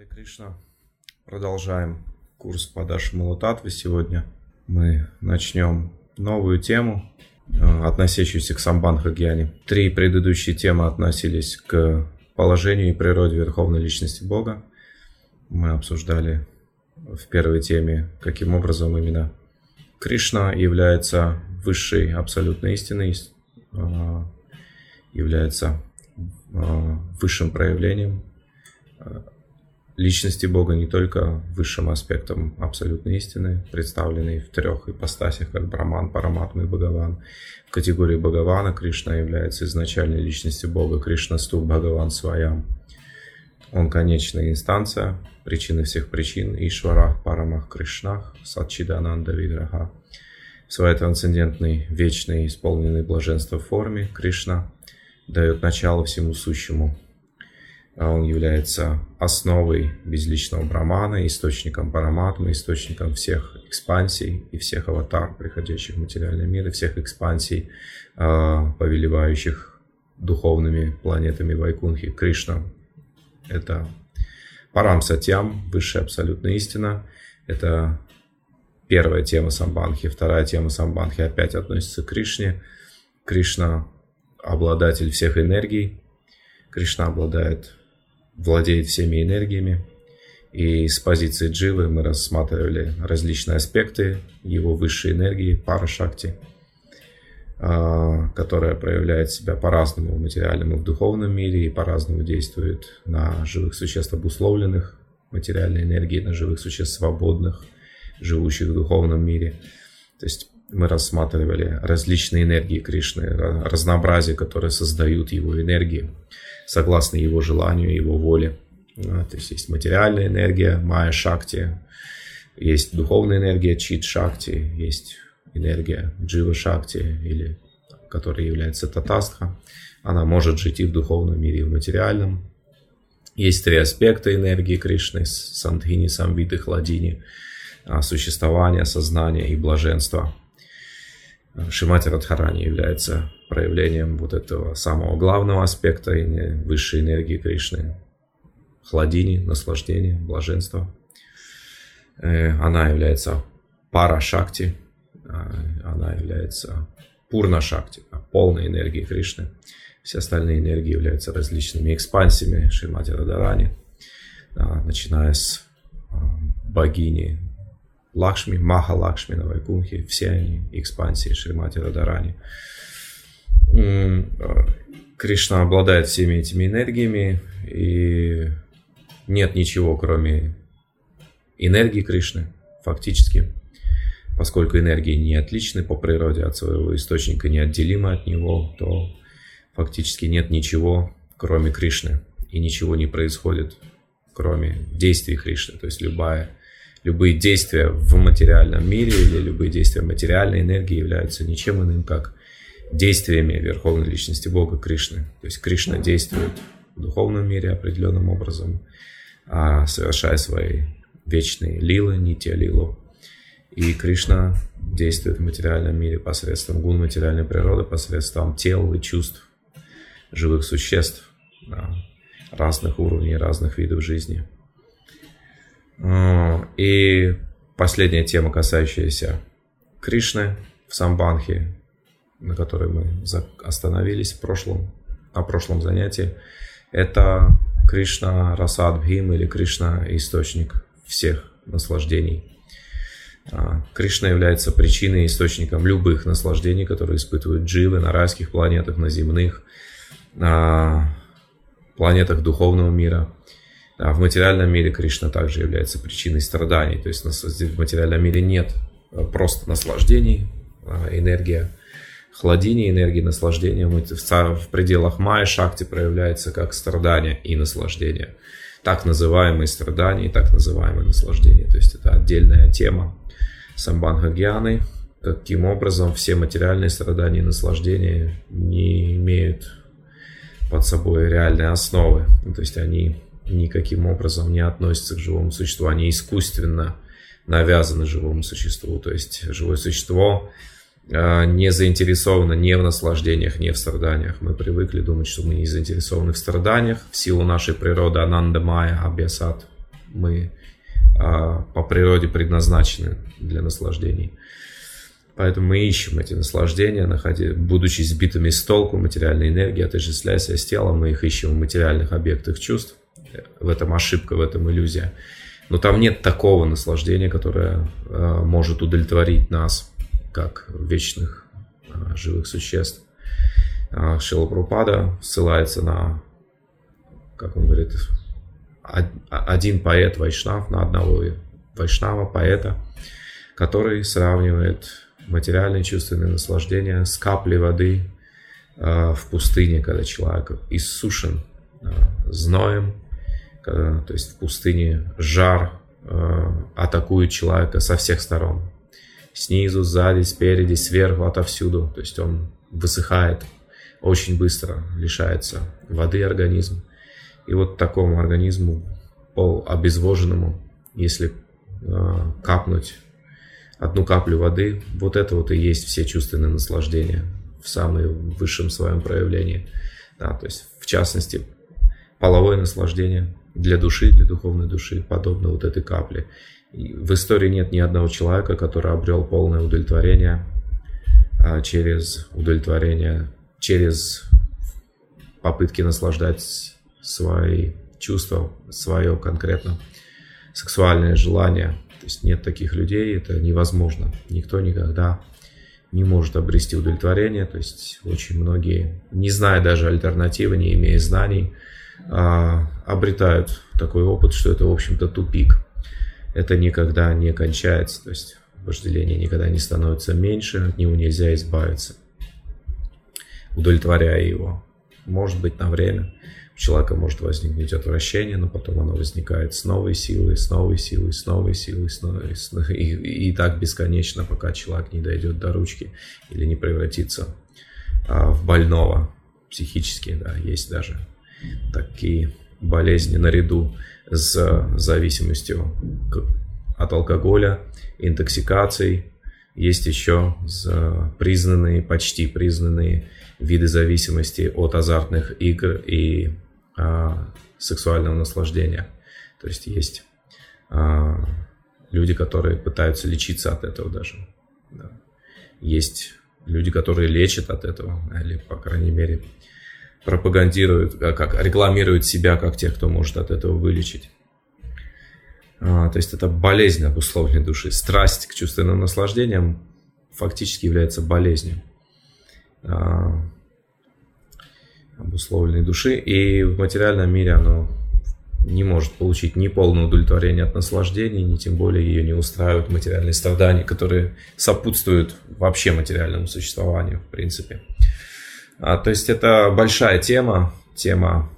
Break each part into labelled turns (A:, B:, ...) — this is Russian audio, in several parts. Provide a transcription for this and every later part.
A: Харе Кришна. Продолжаем курс по Дашаму Татве. Сегодня мы начнем новую тему, э, относящуюся к Самбанха Гьяне. Три предыдущие темы относились к положению и природе Верховной Личности Бога. Мы обсуждали в первой теме, каким образом именно Кришна является высшей абсолютной истиной, э, является э, высшим проявлением личности Бога не только высшим аспектом абсолютной истины, представленной в трех ипостасях, как Браман, Параматма и Бхагаван. В категории Бхагавана Кришна является изначальной личностью Бога, Кришна Ступ Бхагаван Своям. Он конечная инстанция, причины всех причин, Ишварах, Парамах, Кришнах, Сатчидананда Виграха. В своей трансцендентной, вечной, исполненной блаженства форме Кришна дает начало всему сущему, он является основой безличного брамана, источником параматмы, источником всех экспансий и всех аватар, приходящих в материальный мир, и всех экспансий, а, повелевающих духовными планетами Вайкунхи. Кришна — это Парам Сатьям, высшая абсолютная истина. Это первая тема Самбанхи. Вторая тема Самбанхи опять относится к Кришне. Кришна — обладатель всех энергий. Кришна обладает владеет всеми энергиями. И с позиции Дживы мы рассматривали различные аспекты его высшей энергии, пара шакти, а, которая проявляет себя по-разному в материальном и в духовном мире и по-разному действует на живых существ обусловленных материальной энергией, на живых существ свободных, живущих в духовном мире. То есть мы рассматривали различные энергии Кришны, разнообразие, которые создают его энергии согласно его желанию, его воле. То есть есть материальная энергия, майя шакти, есть духовная энергия, чит шакти, есть энергия джива шакти, или, которая является татастха. Она может жить и в духовном мире, и в материальном. Есть три аспекта энергии Кришны, сандхини, самвиты, хладини, а, существование, сознание и блаженство. Шимати Радхарани является проявлением вот этого самого главного аспекта высшей энергии Кришны. Хладини, наслаждение, блаженство. Э, она является пара шакти, а, она является пурна шакти, полной энергией Кришны. Все остальные энергии являются различными экспансиями Шримати Радарани, начиная с а, богини Лакшми, Маха Лакшми на Вайкунхе, все они экспансии Шримати Радарани. Кришна обладает всеми этими энергиями, и нет ничего, кроме энергии Кришны, фактически, поскольку энергии не отличны по природе от своего источника, неотделимы от него, то фактически нет ничего, кроме Кришны, и ничего не происходит, кроме действий Кришны, то есть любая любые действия в материальном мире или любые действия материальной энергии являются ничем иным, как действиями Верховной Личности Бога Кришны. То есть Кришна действует в духовном мире определенным образом, а совершая свои вечные лилы, нитя лилу. И Кришна действует в материальном мире посредством гун материальной природы, посредством тел и чувств живых существ разных уровней, разных видов жизни. И последняя тема, касающаяся Кришны в Самбанхе, на которой мы остановились в прошлом, на прошлом занятии, это Кришна Расадбхим или Кришна источник всех наслаждений. А, Кришна является причиной, источником любых наслаждений, которые испытывают дживы на райских планетах, на земных, на планетах духовного мира – а в материальном мире Кришна также является причиной страданий. То есть в материальном мире нет э, просто наслаждений, а энергия хладения, энергия наслаждения в пределах Майя Шакти проявляется как страдание и наслаждение. Так называемые страдания и так называемые наслаждения. То есть это отдельная тема Самбанха Гьяны, каким образом все материальные страдания и наслаждения не имеют под собой реальной основы. То есть они никаким образом не относятся к живому существу, они искусственно навязаны живому существу. То есть живое существо не заинтересовано не в наслаждениях, не в страданиях. Мы привыкли думать, что мы не заинтересованы в страданиях в силу нашей природы Ананда Майя Абьясат Мы а, по природе предназначены для наслаждений. Поэтому мы ищем эти наслаждения, находя, будучи сбитыми с толку материальной энергии, отождествляясь с телом, мы их ищем в материальных объектах чувств. В этом ошибка, в этом иллюзия. Но там нет такого наслаждения, которое э, может удовлетворить нас, как вечных э, живых существ. Э, Шила Прупада ссылается на, как он говорит, один поэт Вайшнав на одного Вайшнава, поэта, который сравнивает материальные чувственные наслаждения с каплей воды э, в пустыне, когда человек иссушен зноем, когда, то есть в пустыне жар атакует человека со всех сторон. Снизу, сзади, спереди, сверху, отовсюду. То есть он высыхает очень быстро, лишается воды организм. И вот такому организму, обезвоженному, если капнуть одну каплю воды, вот это вот и есть все чувственные наслаждения в самом высшем своем проявлении. Да, то есть, в частности, половое наслаждение для души, для духовной души, подобно вот этой капле. В истории нет ни одного человека, который обрел полное удовлетворение а, через удовлетворение, через попытки наслаждать свои чувства, свое конкретно сексуальное желание то есть нет таких людей, это невозможно. Никто никогда не может обрести удовлетворение. То есть очень многие, не зная даже альтернативы, не имея знаний, а, обретают такой опыт, что это, в общем-то, тупик. Это никогда не кончается. То есть вожделение никогда не становится меньше, от него нельзя избавиться, удовлетворяя его. Может быть, на время человека может возникнуть отвращение, но потом оно возникает с новой силой, с новой силой, с новой силой, с новой, с, и, и так бесконечно, пока человек не дойдет до ручки или не превратится а, в больного психически, да, есть даже такие болезни наряду с зависимостью от алкоголя, интоксикацией, есть еще признанные, почти признанные виды зависимости от азартных игр и а, сексуального наслаждения. То есть есть а, люди, которые пытаются лечиться от этого даже. Да. Есть люди, которые лечат от этого, или, по крайней мере, пропагандируют, а, как рекламируют себя как те, кто может от этого вылечить. А, то есть это болезнь обусловленной души. Страсть к чувственным наслаждениям фактически является болезнью. А, обусловленной души, и в материальном мире оно не может получить ни полное удовлетворение от наслаждений, ни тем более ее не устраивают материальные страдания, которые сопутствуют вообще материальному существованию, в принципе. А, то есть это большая тема, тема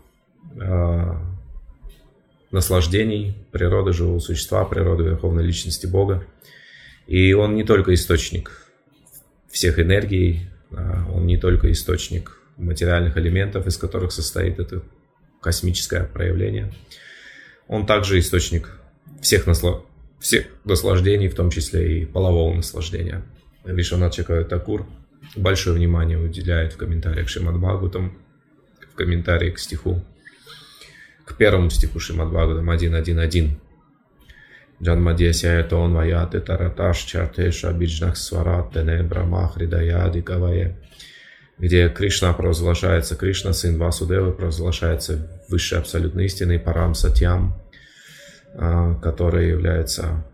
A: э, наслаждений природы живого существа, природы Верховной Личности Бога. И он не только источник всех энергий, а он не только источник материальных элементов, из которых состоит это космическое проявление. Он также источник всех, насло... всех наслаждений, в том числе и полового наслаждения. Вишванат Чакавай Такур большое внимание уделяет в комментариях Шимад Бхагаватам, в комментарии к стиху, к первому стиху Шимад Бхагаватам 1.1.1. Джанмадьясяя тон ваяты тараташ чартеша биджнах сварат тене брахма хридаяди кавае где Кришна провозглашается, Кришна, сын Васудевы, провозглашается высшей абсолютной истиной, Парам Сатьям, а, который является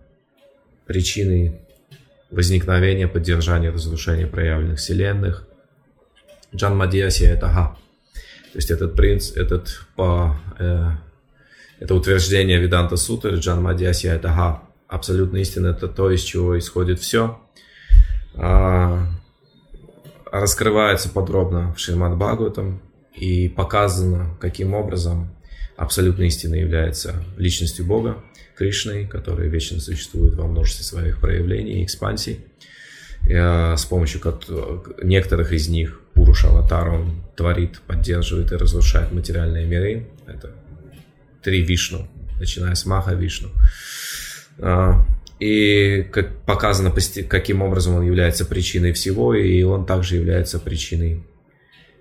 A: причиной возникновения, поддержания, разрушения проявленных вселенных. Джанмадьяси – это Ха. То есть этот принц, этот по, э, это утверждение Веданта Сутры, Джанмадьяси – это Ха. Абсолютная истина – это то, из чего исходит все. А, раскрывается подробно в Шримад Бхагаватам и показано, каким образом абсолютная истина является личностью Бога, Кришной, который вечно существует во множестве своих проявлений и экспансий. С помощью некоторых из них Пуруша Аватар он творит, поддерживает и разрушает материальные миры. Это три Вишну, начиная с Маха Вишну. А, и как показано, каким образом он является причиной всего, и он также является причиной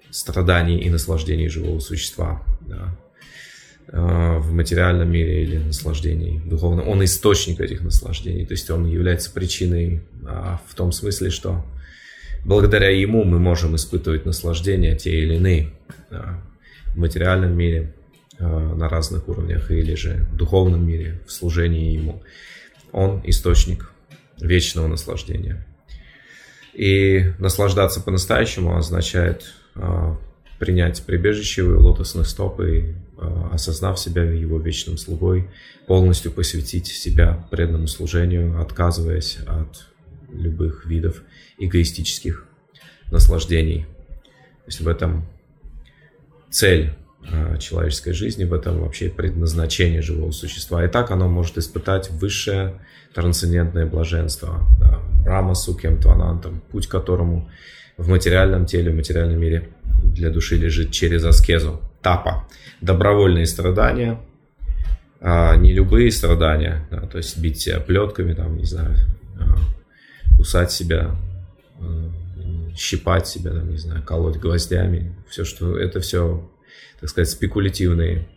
A: страданий и наслаждений живого существа. Э, в материальном мире или наслаждений духовном. Он источник этих наслаждений, то есть он является причиной а, в том смысле, что благодаря ему мы можем испытывать наслаждения те или иные в материальном мире на разных уровнях или же в духовном мире в служении ему. Он источник вечного наслаждения. И наслаждаться по-настоящему означает принять прибежище в лотосных стоп и, э, осознав себя его вечным слугой, полностью посвятить себя преданному служению, отказываясь от любых видов эгоистических наслаждений. То есть в этом цель э, человеческой жизни, в этом вообще предназначение живого существа. И так оно может испытать высшее трансцендентное блаженство, да, Рама Сукьям Тванантам, путь к которому в материальном теле, в материальном мире для души лежит через аскезу, тапа, добровольные страдания, а не любые страдания, да, то есть бить себя плетками, там, не знаю, а, кусать себя, а, щипать себя, там, не знаю, колоть гвоздями, все, что это все, так сказать, спекулятивные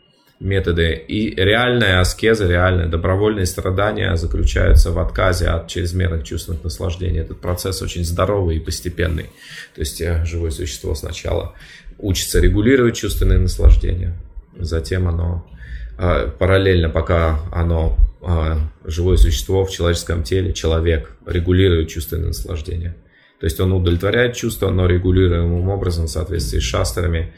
A: методы. И реальная аскеза, реальное добровольное страдание заключаются в отказе от чрезмерных чувственных наслаждений. Этот процесс очень здоровый и постепенный. То есть э, живое существо сначала учится регулировать чувственные наслаждения, затем оно э, параллельно, пока оно э, живое существо в человеческом теле, человек регулирует чувственные наслаждения. То есть он удовлетворяет чувства, но регулируемым образом в соответствии с шастрами,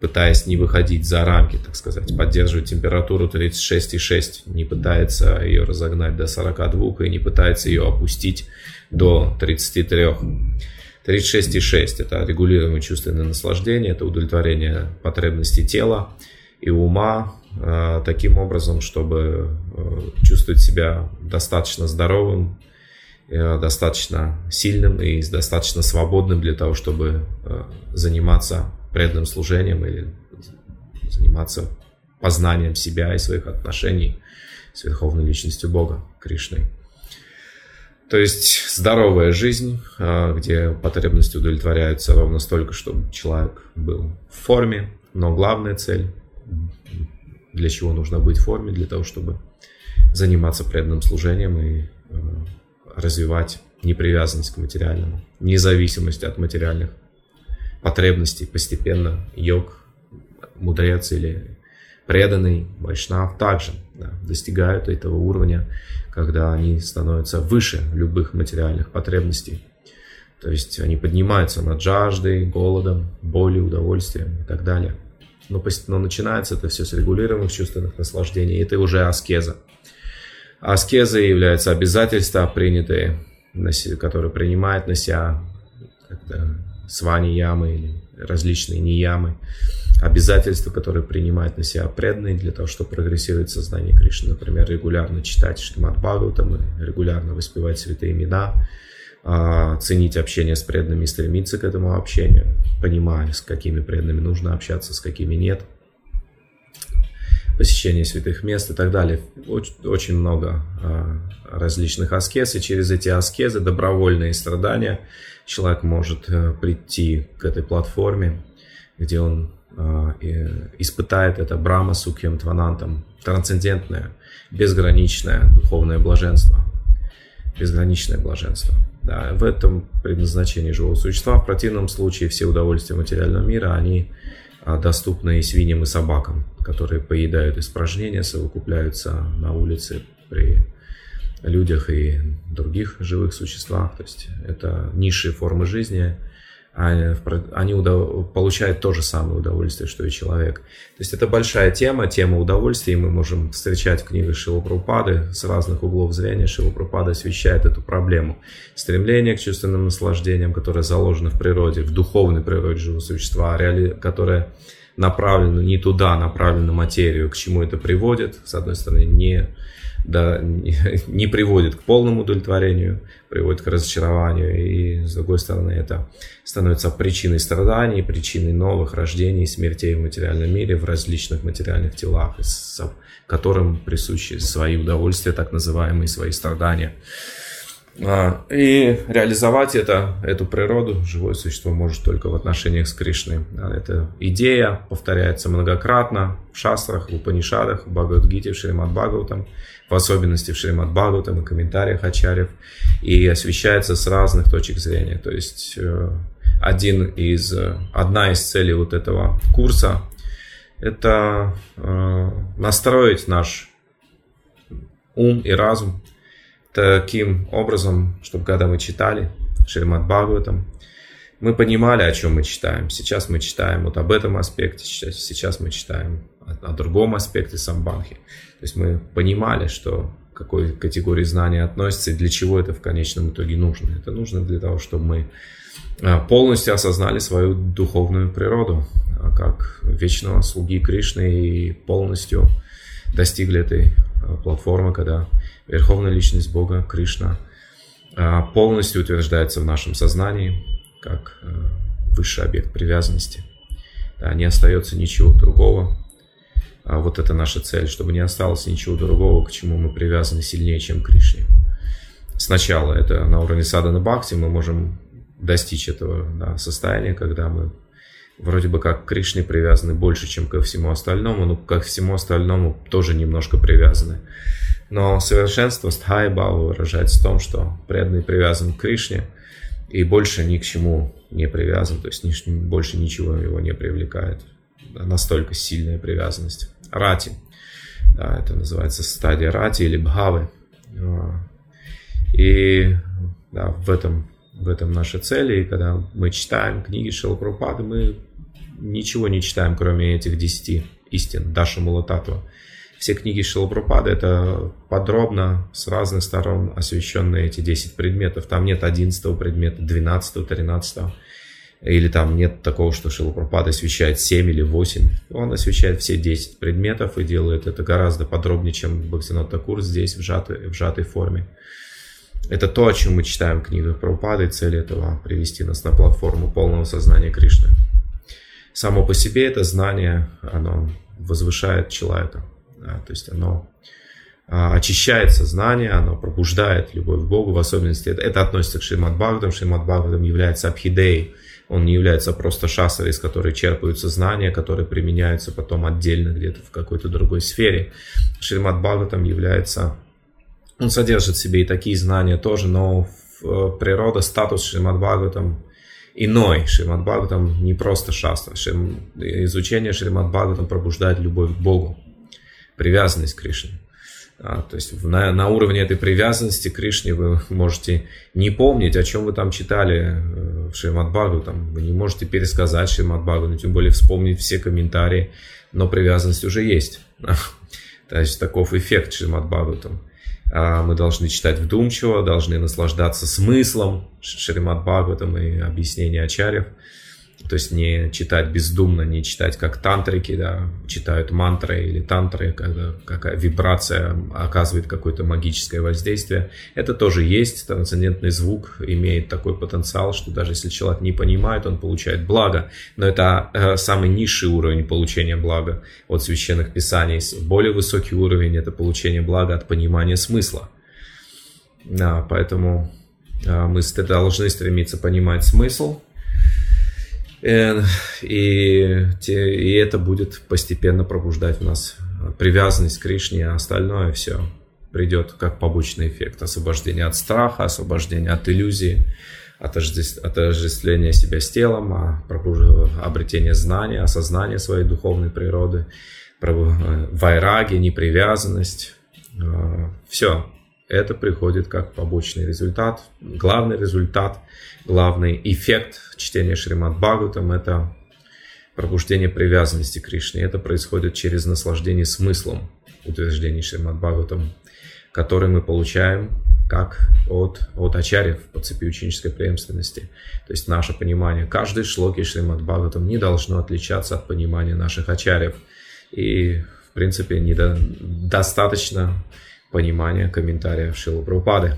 A: пытаясь не выходить за рамки, так сказать, поддерживать температуру 36,6, не пытается ее разогнать до 42 и не пытается ее опустить до 33. 36,6 – это регулируемое чувственное наслаждение, это удовлетворение потребностей тела и ума э, таким образом, чтобы э, чувствовать себя достаточно здоровым, э, достаточно сильным и достаточно свободным для того, чтобы заниматься преданным служением или заниматься познанием себя и своих отношений с Верховной Личностью Бога, Кришной. То есть здоровая жизнь, а, где потребности удовлетворяются ровно столько, чтобы человек был в форме, но главная цель, для чего нужно быть в форме, для того, чтобы заниматься преданным служением и а, развивать непривязанность к материальному, независимость от материальных потребностей постепенно йог, мудрец или преданный вайшнав также да, достигают этого уровня, когда они становятся выше любых материальных потребностей. То есть они поднимаются над жаждой, голодом, болью, удовольствием и так далее. Но, но начинается это все с регулируемых чувственных наслаждений. Это уже аскеза. Аскеза является обязательства, принятые, которые принимает на себя свани ямы или различные неямы, обязательства, которые принимают на себя преданные для того, чтобы прогрессировать сознание Кришны. Например, регулярно читать Шримад Бхагаватам, регулярно воспевать святые имена, а, ценить общение с преданными и стремиться к этому общению, понимая, с какими преданными нужно общаться, с какими нет, посещение святых мест и так далее. Очень, много а, различных аскез, и через эти аскезы, добровольные страдания – человек может э, прийти к этой платформе, где он э, испытает это Брама Сукьям Тванантам, трансцендентное, безграничное духовное блаженство. Безграничное блаженство. Да, в этом предназначении живого существа. В противном случае все удовольствия материального мира, они а, доступны и свиньям, и собакам, которые поедают испражнения, совокупляются на улице при людях и других живых существах. То есть это низшие формы жизни, а они удов... получают то же самое удовольствие, что и человек. То есть это большая тема, тема удовольствия, и мы можем встречать в книгах Шилапрупады с разных углов зрения. Шилапрупада освещает эту проблему. Стремление к чувственным наслаждениям, которое заложено в природе, в духовной природе живого существа, реали... которое направлено не туда, направлено на материю, к чему это приводит. С одной стороны, не да, не приводит к полному удовлетворению, приводит к разочарованию, и с другой стороны это становится причиной страданий, причиной новых рождений, смертей в материальном мире, в различных материальных телах, которым присущи свои удовольствия, так называемые свои страдания. А, и реализовать это, эту природу живое существо может только в отношениях с Кришной. Эта идея повторяется многократно в шастрах, в Упанишадах, в Бхагавадгите, в Шримад Бхагаватам, в особенности в Шримад Бхагаватам и комментариях Ачарьев, и освещается с разных точек зрения. То есть э, один из, одна из целей вот этого курса – это э, настроить наш ум и разум таким образом, чтобы когда мы читали Шримад Бхагаватам, мы понимали, о чем мы читаем. Сейчас мы читаем вот об этом аспекте, сейчас, сейчас мы читаем о, о другом аспекте самбанхи. То есть мы понимали, что к какой категории знания относится и для чего это в конечном итоге нужно. Это нужно для того, чтобы мы а, полностью осознали свою духовную природу а, как вечного слуги Кришны и полностью достигли этой а, платформы, когда Верховная Личность Бога, Кришна, а, полностью утверждается в нашем сознании как э, высший объект привязанности. Не остается ничего другого. А вот это наша цель, чтобы не осталось ничего другого, к чему мы привязаны сильнее, чем к Кришне. Сначала это на уровне садана бхакти мы можем достичь этого да, состояния, когда мы вроде бы как к Кришне привязаны больше, чем ко всему остальному, но ко всему остальному тоже немножко привязаны. Но совершенство стхайбава выражается в том, что преданный привязан к Кришне и больше ни к чему не привязан, то есть больше ничего его не привлекает. Настолько сильная привязанность. Рати. Да, это называется стадия рати или бхавы. А, и да, в этом, в этом наша цель. И когда мы читаем книги Шилапрапады, мы ничего не читаем, кроме этих десяти истин Даша Мулататва все книги Шилапрапада это подробно с разных сторон освещенные эти 10 предметов. Там нет 11 предмета, 12, 13. Или там нет такого, что Шилапрапада освещает 7 или 8. Он освещает все 10 предметов и делает это гораздо подробнее, чем Бхактинот Такур здесь в сжатой, в сжатой форме. Это то, о чем мы читаем в книгах Прабхупады, и цель этого привести нас на платформу полного сознания Кришны. Само по себе это знание, оно возвышает человека. То есть оно а, очищает сознание, оно пробуждает любовь к Богу, в особенности это, это относится к Шримад Бхагаватам. Шримад Бхагаватам является абхидей, он не является просто шасарой, из которой черпаются знания, которые применяются потом отдельно где-то в какой-то другой сфере. Шримад Бхагаватам является, он содержит в себе и такие знания тоже, но в, природа, статус Шримад Бхагаватам иной. Шримад Бхагаватам не просто шастра. Изучение Шримад Бхагаватам пробуждает любовь к Богу привязанность к Кришне. А, то есть на, на уровне этой привязанности к Кришне вы можете не помнить, о чем вы там читали э, в Шримад там Вы не можете пересказать Шримад но тем более вспомнить все комментарии, но привязанность уже есть. То есть таков эффект Шримад. А, мы должны читать вдумчиво, должны наслаждаться смыслом Шримад Бхагаватам и объяснения Ачарьев. То есть не читать бездумно, не читать как тантрики, да, читают мантры или тантры, когда какая вибрация оказывает какое-то магическое воздействие. Это тоже есть, трансцендентный звук имеет такой потенциал, что даже если человек не понимает, он получает благо. Но это э, самый низший уровень получения блага от священных писаний. Более высокий уровень это получение блага от понимания смысла. Да, поэтому э, мы должны стремиться понимать смысл, и, и это будет постепенно пробуждать в нас привязанность к Кришне, а остальное все придет как побочный эффект. Освобождение от страха, освобождение от иллюзии, отождествление себя с телом, а обретение знания, осознание своей духовной природы, э, вайраги, непривязанность. Э, все это приходит как побочный результат. Главный результат, главный эффект чтения Шримад Бхагаватам – это пробуждение привязанности к Кришне. Это происходит через наслаждение смыслом утверждений Шримад Бхагаватам, который мы получаем как от, от ачарьев по цепи ученической преемственности. То есть наше понимание каждой шлоки Шримад Бхагаватам не должно отличаться от понимания наших ачарьев. И, в принципе, недостаточно понимания комментариев Шилу Прабхупады,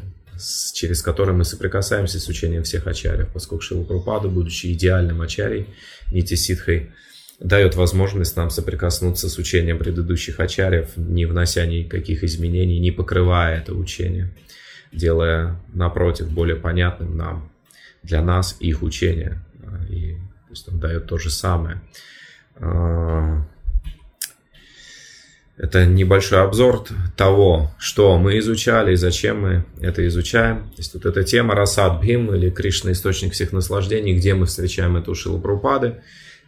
A: через который мы соприкасаемся с учением всех ачарьев, поскольку Шилу Прабхупада, будучи идеальным ачарьей, Нити Ситхой, дает возможность нам соприкоснуться с учением предыдущих ачарьев, не внося никаких изменений, не покрывая это учение. делая, напротив, более понятным нам, для нас их учение. И, то есть он дает то же самое. А, это небольшой обзор того, что мы изучали и зачем мы это изучаем. То есть вот эта тема Расад Бхим или Кришна источник всех наслаждений, где мы встречаем эту Шилапрупады.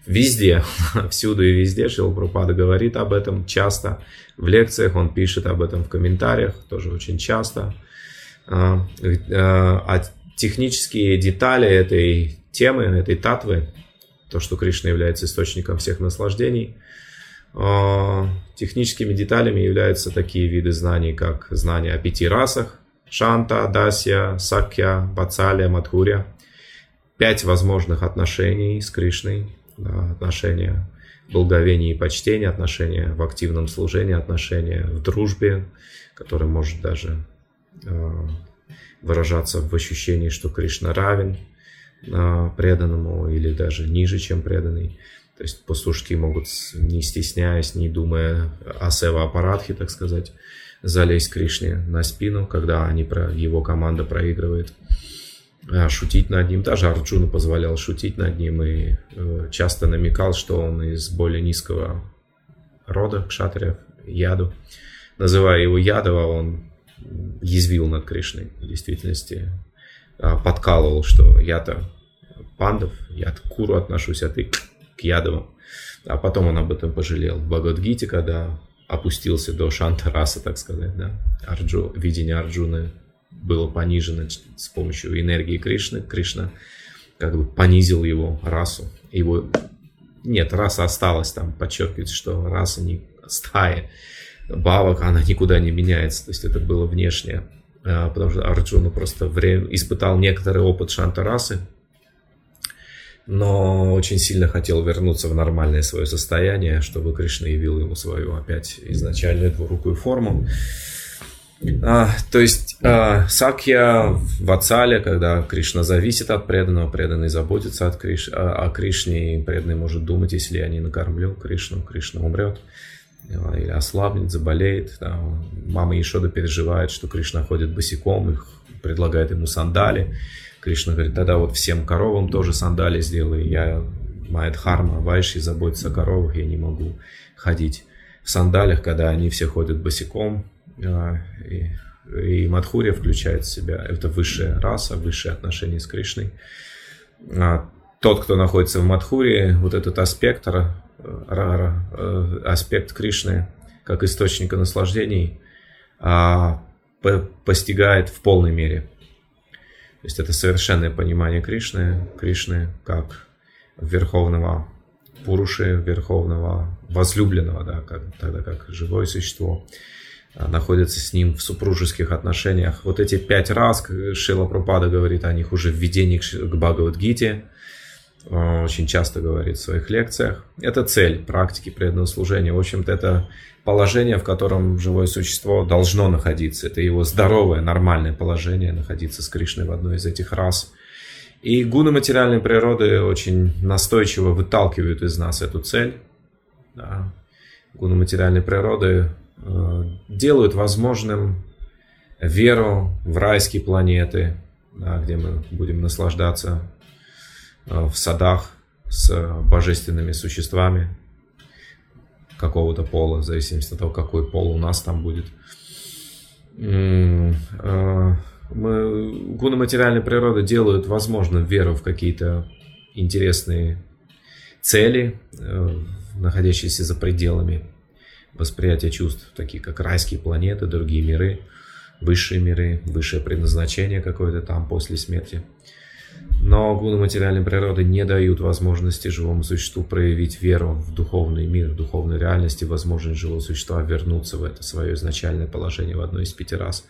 A: Везде, всюду и везде Шилапрупада говорит об этом часто. В лекциях он пишет об этом в комментариях, тоже очень часто. А, а технические детали этой темы, этой татвы, то, что Кришна является источником всех наслаждений, а, техническими деталями являются такие виды знаний, как знания о пяти расах, Шанта, Дасья, Сакья, Бацалия, Мадхуря. Пять возможных отношений с Кришной, отношения благовения и почтения, отношения в активном служении, отношения в дружбе, которое может даже а, выражаться в ощущении, что Кришна равен а, преданному или даже ниже, чем преданный. То есть послушки могут, не стесняясь, не думая о сева-аппаратхе, так сказать, залезть Кришне на спину, когда они, про его команда проигрывает, а, шутить над ним. Даже Арджуна позволял шутить над ним и э, часто намекал, что он из более низкого рода кшатриев, яду. Называя его Ядова, он язвил над Кришной. В действительности а, подкалывал, что я-то пандов, я к Куру отношусь, а ты к Ядовым. А потом он об этом пожалел. В Бхагавадгите, когда опустился до Шантараса, так сказать, да, Арджу, видение Арджуны было понижено с помощью энергии Кришны. Кришна как бы понизил его расу. Его нет, раса осталась там, подчеркивается, что раса не стая бабок, она никуда не меняется. То есть это было внешнее. А, потому что Арджуна просто время, испытал некоторый опыт шантарасы, но очень сильно хотел вернуться в нормальное свое состояние, чтобы Кришна явил ему свою опять изначальную двурукую форму. А, то есть а, Сакья в Ацале, когда Кришна зависит от преданного, преданный заботится от Криш, а, о Кришне, и преданный может думать, если я не накормлю Кришну, Кришна умрет или ослабнет, заболеет. Да. Мама Ешода переживает, что Кришна ходит босиком, их предлагает ему сандали. Кришна говорит, тогда вот всем коровам тоже сандали сделай. Я, моя дхарма, вайши заботится о коровах, я не могу ходить в сандалях, когда они все ходят босиком. А, и, и Мадхурия включает в себя, это высшая раса, высшее отношение с Кришной. А, тот, кто находится в Мадхурии, вот этот аспект, э, аспект Кришны, как источника наслаждений, а, постигает в полной мере. То есть это совершенное понимание Кришны, Кришны как верховного Пуруши, верховного возлюбленного, да, как, тогда как живое существо а, находится с ним в супружеских отношениях. Вот эти пять раз Шила Пропада говорит о них уже в введении к Бхагавадгите, очень часто говорит в своих лекциях. Это цель практики преданного служения. В общем-то, это положение, в котором живое существо должно находиться. Это его здоровое, нормальное положение, находиться с Кришной в одной из этих рас. И гуны материальной природы очень настойчиво выталкивают из нас эту цель. Да. Гуны материальной природы э, делают возможным веру в райские планеты, да, где мы будем наслаждаться э, в садах с божественными существами, какого-то пола, в зависимости от того, какой пол у нас там будет. А, мы, гуны материальной природы делают возможным веру в какие-то интересные цели, э, находящиеся за пределами восприятия чувств, такие как райские планеты, другие миры, высшие миры, высшее предназначение какое-то там после смерти. Но гуны материальной природы не дают возможности живому существу проявить веру в духовный мир, в духовной реальности, возможность живого существа вернуться в это свое изначальное положение в одной из пяти раз.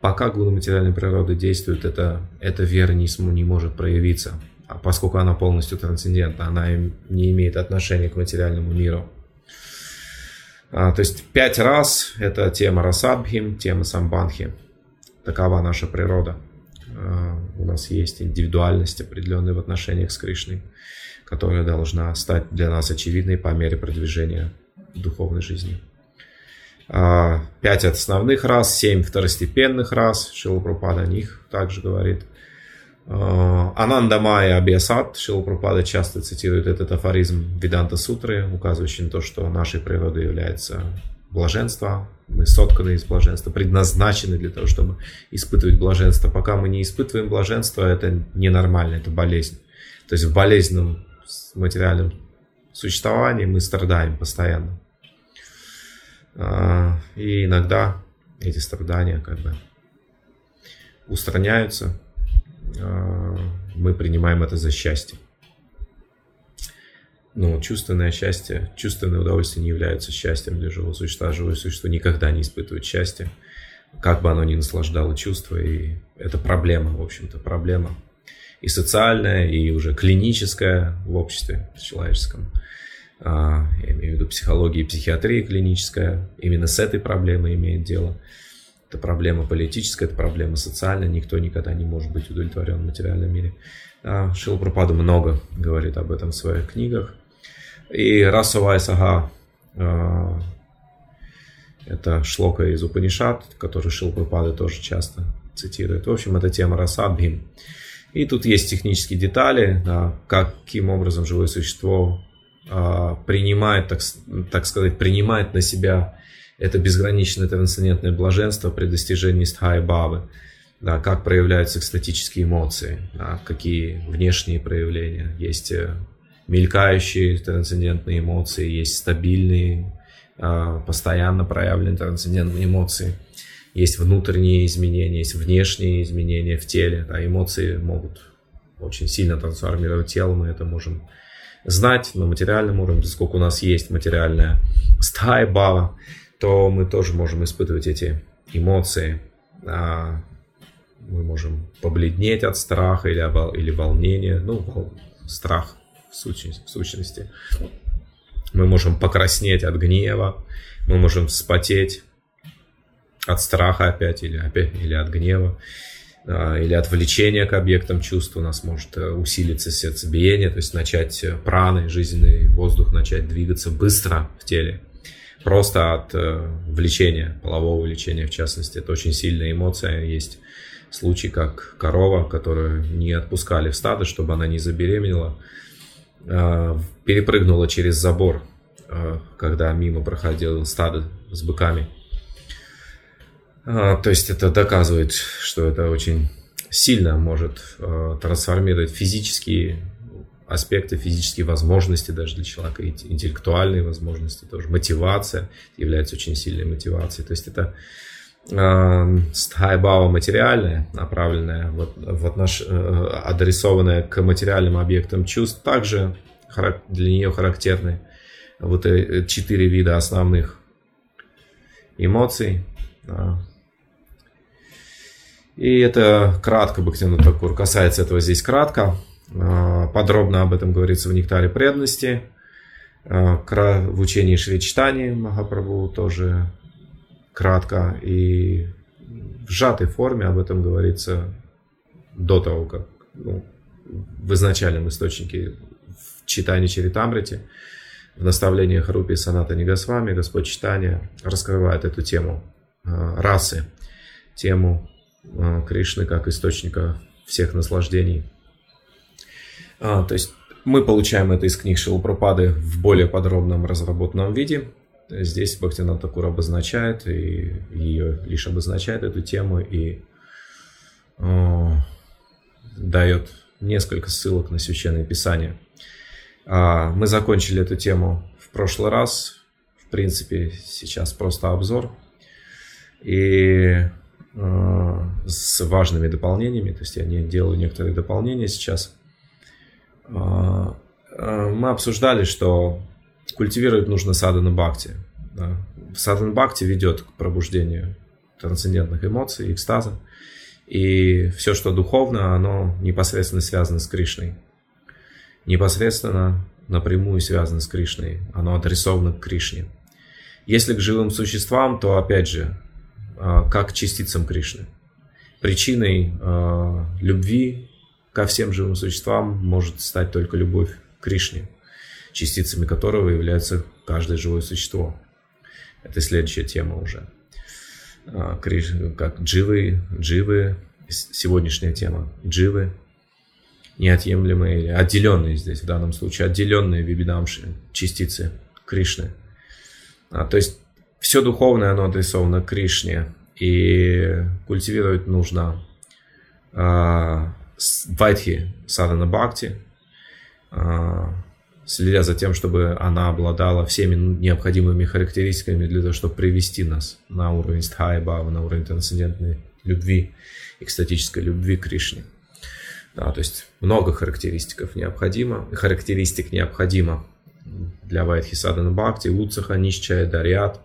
A: Пока гуны материальной природы действуют, это, эта вера не, не может проявиться, а поскольку она полностью трансцендентна, она не имеет отношения к материальному миру. А, то есть пять раз это тема Расадбхим, тема Самбанхи. Такова наша природа. А, у нас есть индивидуальность определенная в отношениях с Кришной, которая должна стать для нас очевидной по мере продвижения духовной жизни. а, пять основных рас, семь второстепенных рас. Шилапрапада о них также говорит. А, Ананда Майя Абиасат, Шилапрапада часто цитирует этот афоризм Виданта Сутры, указывающий на то, что нашей природой является блаженство, мы сотканы из блаженства, предназначены для того, чтобы испытывать блаженство. Пока мы не испытываем блаженство, это ненормально, это болезнь. То есть в болезненном материальном существовании мы страдаем постоянно. А, и иногда эти страдания как бы устраняются. А, мы принимаем это за счастье. Но чувственное счастье, чувственное удовольствие не является счастьем для живого существа. Живое существо никогда не испытывает счастья, как бы оно ни наслаждало чувства. И это проблема, в общем-то, проблема и социальная, и уже клиническая в обществе человеческом. А, я имею в виду психология и психиатрия клиническая, именно с этой проблемой имеет дело. Это проблема политическая, это проблема социальная, никто никогда не может быть удовлетворен в материальном мире. А, Шилпрапада много говорит об этом в своих книгах. И расовая сага а, это шлока из Упанишат, который Шилпрапада тоже часто цитирует. В общем, это тема Расадбхим. И тут есть технические детали, да, каким образом живое существо а, принимает, так, так сказать, принимает на себя это безграничное трансцендентное блаженство при достижении стхай бавы, да, как проявляются экстатические эмоции, да, какие внешние проявления. Есть э, мелькающие трансцендентные эмоции, есть стабильные, а, постоянно проявленные трансцендентные эмоции, есть внутренние изменения, есть внешние изменения в теле. Да, эмоции могут очень сильно трансформировать тело, мы это можем знать на материальном уровне, поскольку у нас есть материальная стая бава, то мы тоже можем испытывать эти эмоции. А, мы можем побледнеть от страха или, или волнения, ну, страх в сущности. Мы можем покраснеть от гнева, мы можем вспотеть от страха опять или, опять, или от гнева. А, или отвлечение к объектам чувств у нас может э, усилиться сердцебиение, то есть начать э, праны, жизненный воздух начать двигаться быстро в теле. Просто от э, влечения, полового влечения в частности. Это очень сильная эмоция. Есть случаи, как корова, которую не отпускали в стадо, чтобы она не забеременела, перепрыгнула через забор, когда мимо проходил стадо с быками – а, то есть это доказывает, что это очень сильно может трансформировать физические аспекты, физические возможности даже для человека, интеллектуальные возможности тоже. Мотивация является очень сильной мотивацией. То есть это э, стайбава материальная, направленная, вот, в отнош... Э, адресованная к материальным объектам чувств, также для нее характерны вот э, четыре вида основных эмоций, и это кратко Бхактивинод Такур касается этого здесь кратко. А, подробно об этом говорится в «Нектаре преданности». В учении Шри Читани Махапрабху тоже кратко и в сжатой форме об этом говорится до того, как ну, в изначальном источнике в читании Чаритамрити, в наставлениях Рупи Саната Нигасвами, Господь Читания раскрывает эту тему а, расы, тему а, Кришны как источника всех наслаждений. А, то есть мы получаем это из книг Шилупрапады в более подробном разработанном виде. Здесь Бхактинат Такур обозначает, и ее лишь обозначает эту тему и э, дает несколько ссылок на Священное Писание. А, мы закончили эту тему в прошлый раз. В принципе, сейчас просто обзор. И Э, с важными дополнениями, то есть я не делаю некоторые дополнения сейчас. Э, э, мы обсуждали, что культивировать нужно садана бхакти. Да. Садана бхакти ведет к пробуждению трансцендентных эмоций, экстаза. И все, что духовно, оно непосредственно связано с Кришной. Непосредственно напрямую связано с Кришной. Оно адресовано к Кришне. Если к живым существам, то опять же, а, как частицам Кришны. Причиной а, любви ко всем живым существам может стать только любовь к Кришне, частицами которого является каждое живое существо. Это следующая тема уже. А, как дживы, дживы, сегодняшняя тема, дживы, неотъемлемые или отделенные здесь в данном случае, отделенные вибидамши, частицы Кришны. А, то есть все духовное, оно адресовано Кришне, и культивировать нужно а, Вайтхи Садана Бхакти, а, следя за тем, чтобы она обладала всеми необходимыми характеристиками для того, чтобы привести нас на уровень стхайба, на уровень трансцендентной любви, экстатической любви к Кришне. Да, то есть много характеристиков необходимо, характеристик необходимо для Вайтхи Садана Бхакти, Уцаха, Нищая, Дарьят.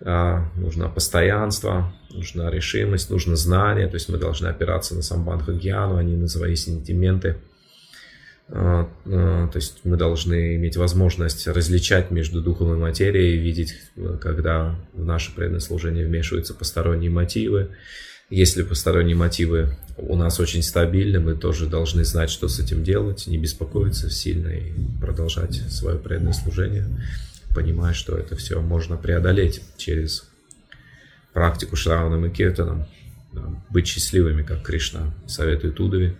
A: А, нужно постоянство, нужна решимость, нужно знание, то есть мы должны опираться на самбанха гьяну, а не на свои сентименты. А, а, то есть мы должны иметь возможность различать между духом и материей, видеть, когда в наше преданное служение вмешиваются посторонние мотивы, если посторонние мотивы у нас очень стабильны, мы тоже должны знать, что с этим делать, не беспокоиться сильно и продолжать свое преданное служение, понимая, что это все можно преодолеть через практику Шраваном и Киртаном, быть счастливыми, как Кришна советует Удави,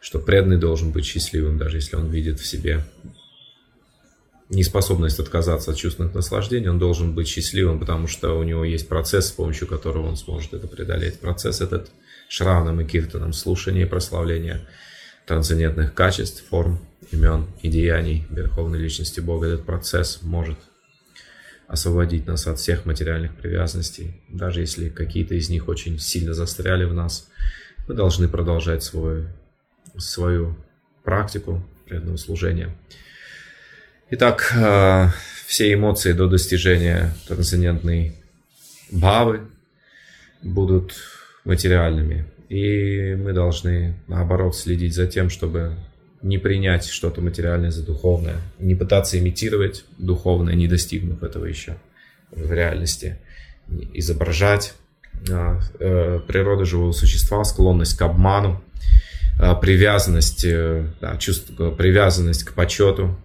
A: что преданный должен быть счастливым, даже если он видит в себе неспособность отказаться от чувственных наслаждений, он должен быть счастливым, потому что у него есть процесс, с помощью которого он сможет это преодолеть. Процесс этот шравном и киртаном, слушание и прославление трансцендентных качеств, форм, имен и деяний Верховной Личности Бога. Этот процесс может освободить нас от всех материальных привязанностей, даже если какие-то из них очень сильно застряли в нас. Мы должны продолжать свой, свою практику преданного служения. Итак, э, все эмоции до достижения трансцендентной бавы будут материальными. И мы должны, наоборот, следить за тем, чтобы не принять что-то материальное за духовное, не пытаться имитировать духовное, не достигнув этого еще в реальности, изображать а, э, природа живого существа, склонность к обману, привязанность, э, да, чувство, привязанность к почету,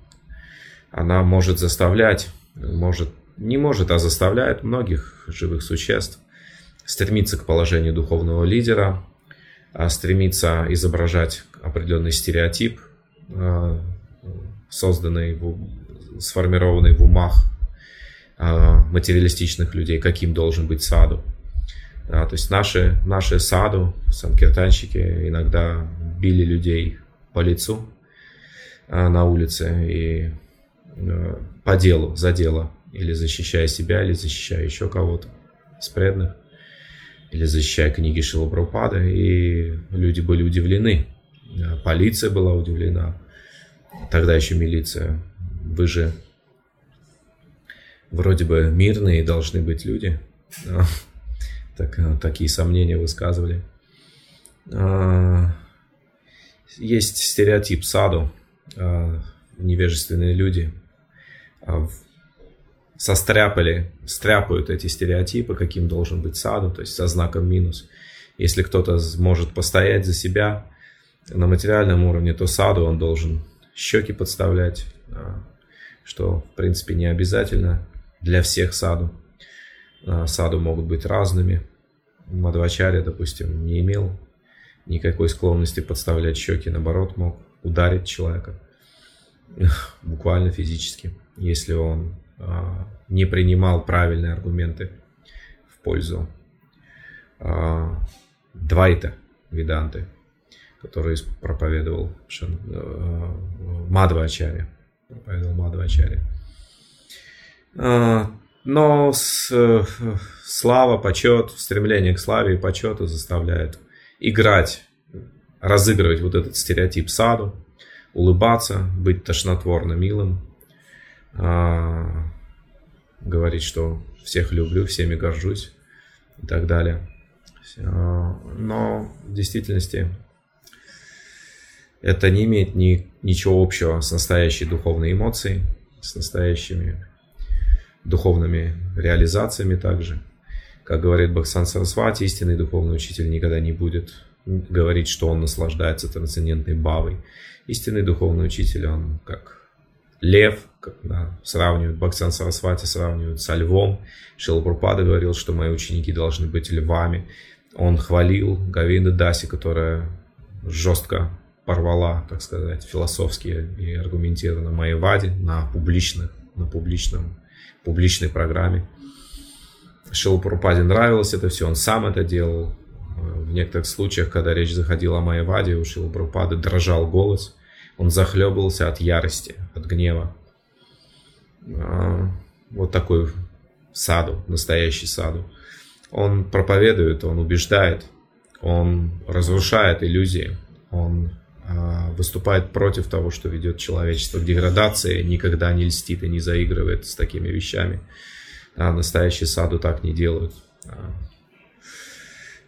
A: она может заставлять, может, не может, а заставляет многих живых существ стремиться к положению духовного лидера, а стремиться изображать определенный стереотип, созданный, сформированный в умах материалистичных людей, каким должен быть саду. Да, то есть наши, наши саду, санкиртанщики иногда били людей по лицу на улице и Э, по делу, за дело, или защищая себя, или защищая еще кого-то из или защищая книги Шилабрупада, и люди были удивлены, э, полиция была удивлена, тогда еще милиция, вы же вроде бы мирные должны быть люди, так, э, такие сомнения высказывали. Есть стереотип саду, невежественные люди – а, состряпали, стряпают эти стереотипы, каким должен быть саду, то есть со знаком минус. Если кто-то может постоять за себя на материальном уровне, то саду он должен щеки подставлять, а, что в принципе не обязательно для всех саду. А, саду могут быть разными. Мадвачаря, допустим, не имел никакой склонности подставлять щеки, наоборот, мог ударить человека буквально физически если он а, не принимал правильные аргументы в пользу а, Двайта Виданты, который проповедовал Шан, а, Мадвачари. Проповедовал Мадвачари. Но с, слава, почет, стремление к славе и почету заставляет играть, разыгрывать вот этот стереотип саду, улыбаться, быть тошнотворно милым, а, говорить, что всех люблю, всеми горжусь и так далее. Но в действительности это не имеет ни, ничего общего с настоящей духовной эмоцией, с настоящими духовными реализациями также. Как говорит Бхаксан Сарасвати, истинный духовный учитель никогда не будет говорить, что он наслаждается трансцендентной бавой. Истинный духовный учитель, он как лев, как да, сравнивают, Бхактан Сарасвати сравнивают со львом. Шилапурпада говорил, что мои ученики должны быть львами. Он хвалил Гавинда Даси, которая жестко порвала, так сказать, философские и аргументированно мои вади на публичных, на публичном, публичной программе. Шилапурпаде нравилось это все, он сам это делал. В некоторых случаях, когда речь заходила о Майяваде, у Шилапурпады дрожал голос, он захлебывался от ярости, от гнева. А, вот такой саду, настоящий саду. Он проповедует, он убеждает, он разрушает иллюзии, он выступает против того, что ведет человечество к деградации, никогда не льстит и не заигрывает с такими вещами. А настоящие саду так не делают. А,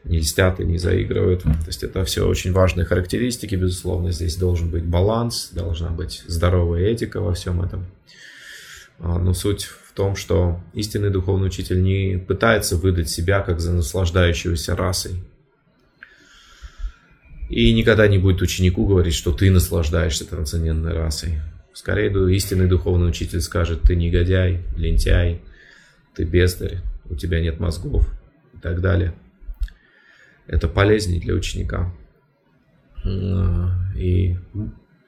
A: не льстят и не заигрывают. То есть это все очень важные характеристики, безусловно. Здесь должен быть баланс, должна быть здоровая этика во всем этом. А, но суть в том, что истинный духовный учитель не пытается выдать себя как за наслаждающегося расой. И никогда не будет ученику говорить, что ты наслаждаешься трансцендентной расой. Скорее, истинный духовный учитель скажет, ты негодяй, лентяй, ты бездарь, у тебя нет мозгов и так далее. Это полезнее для ученика. И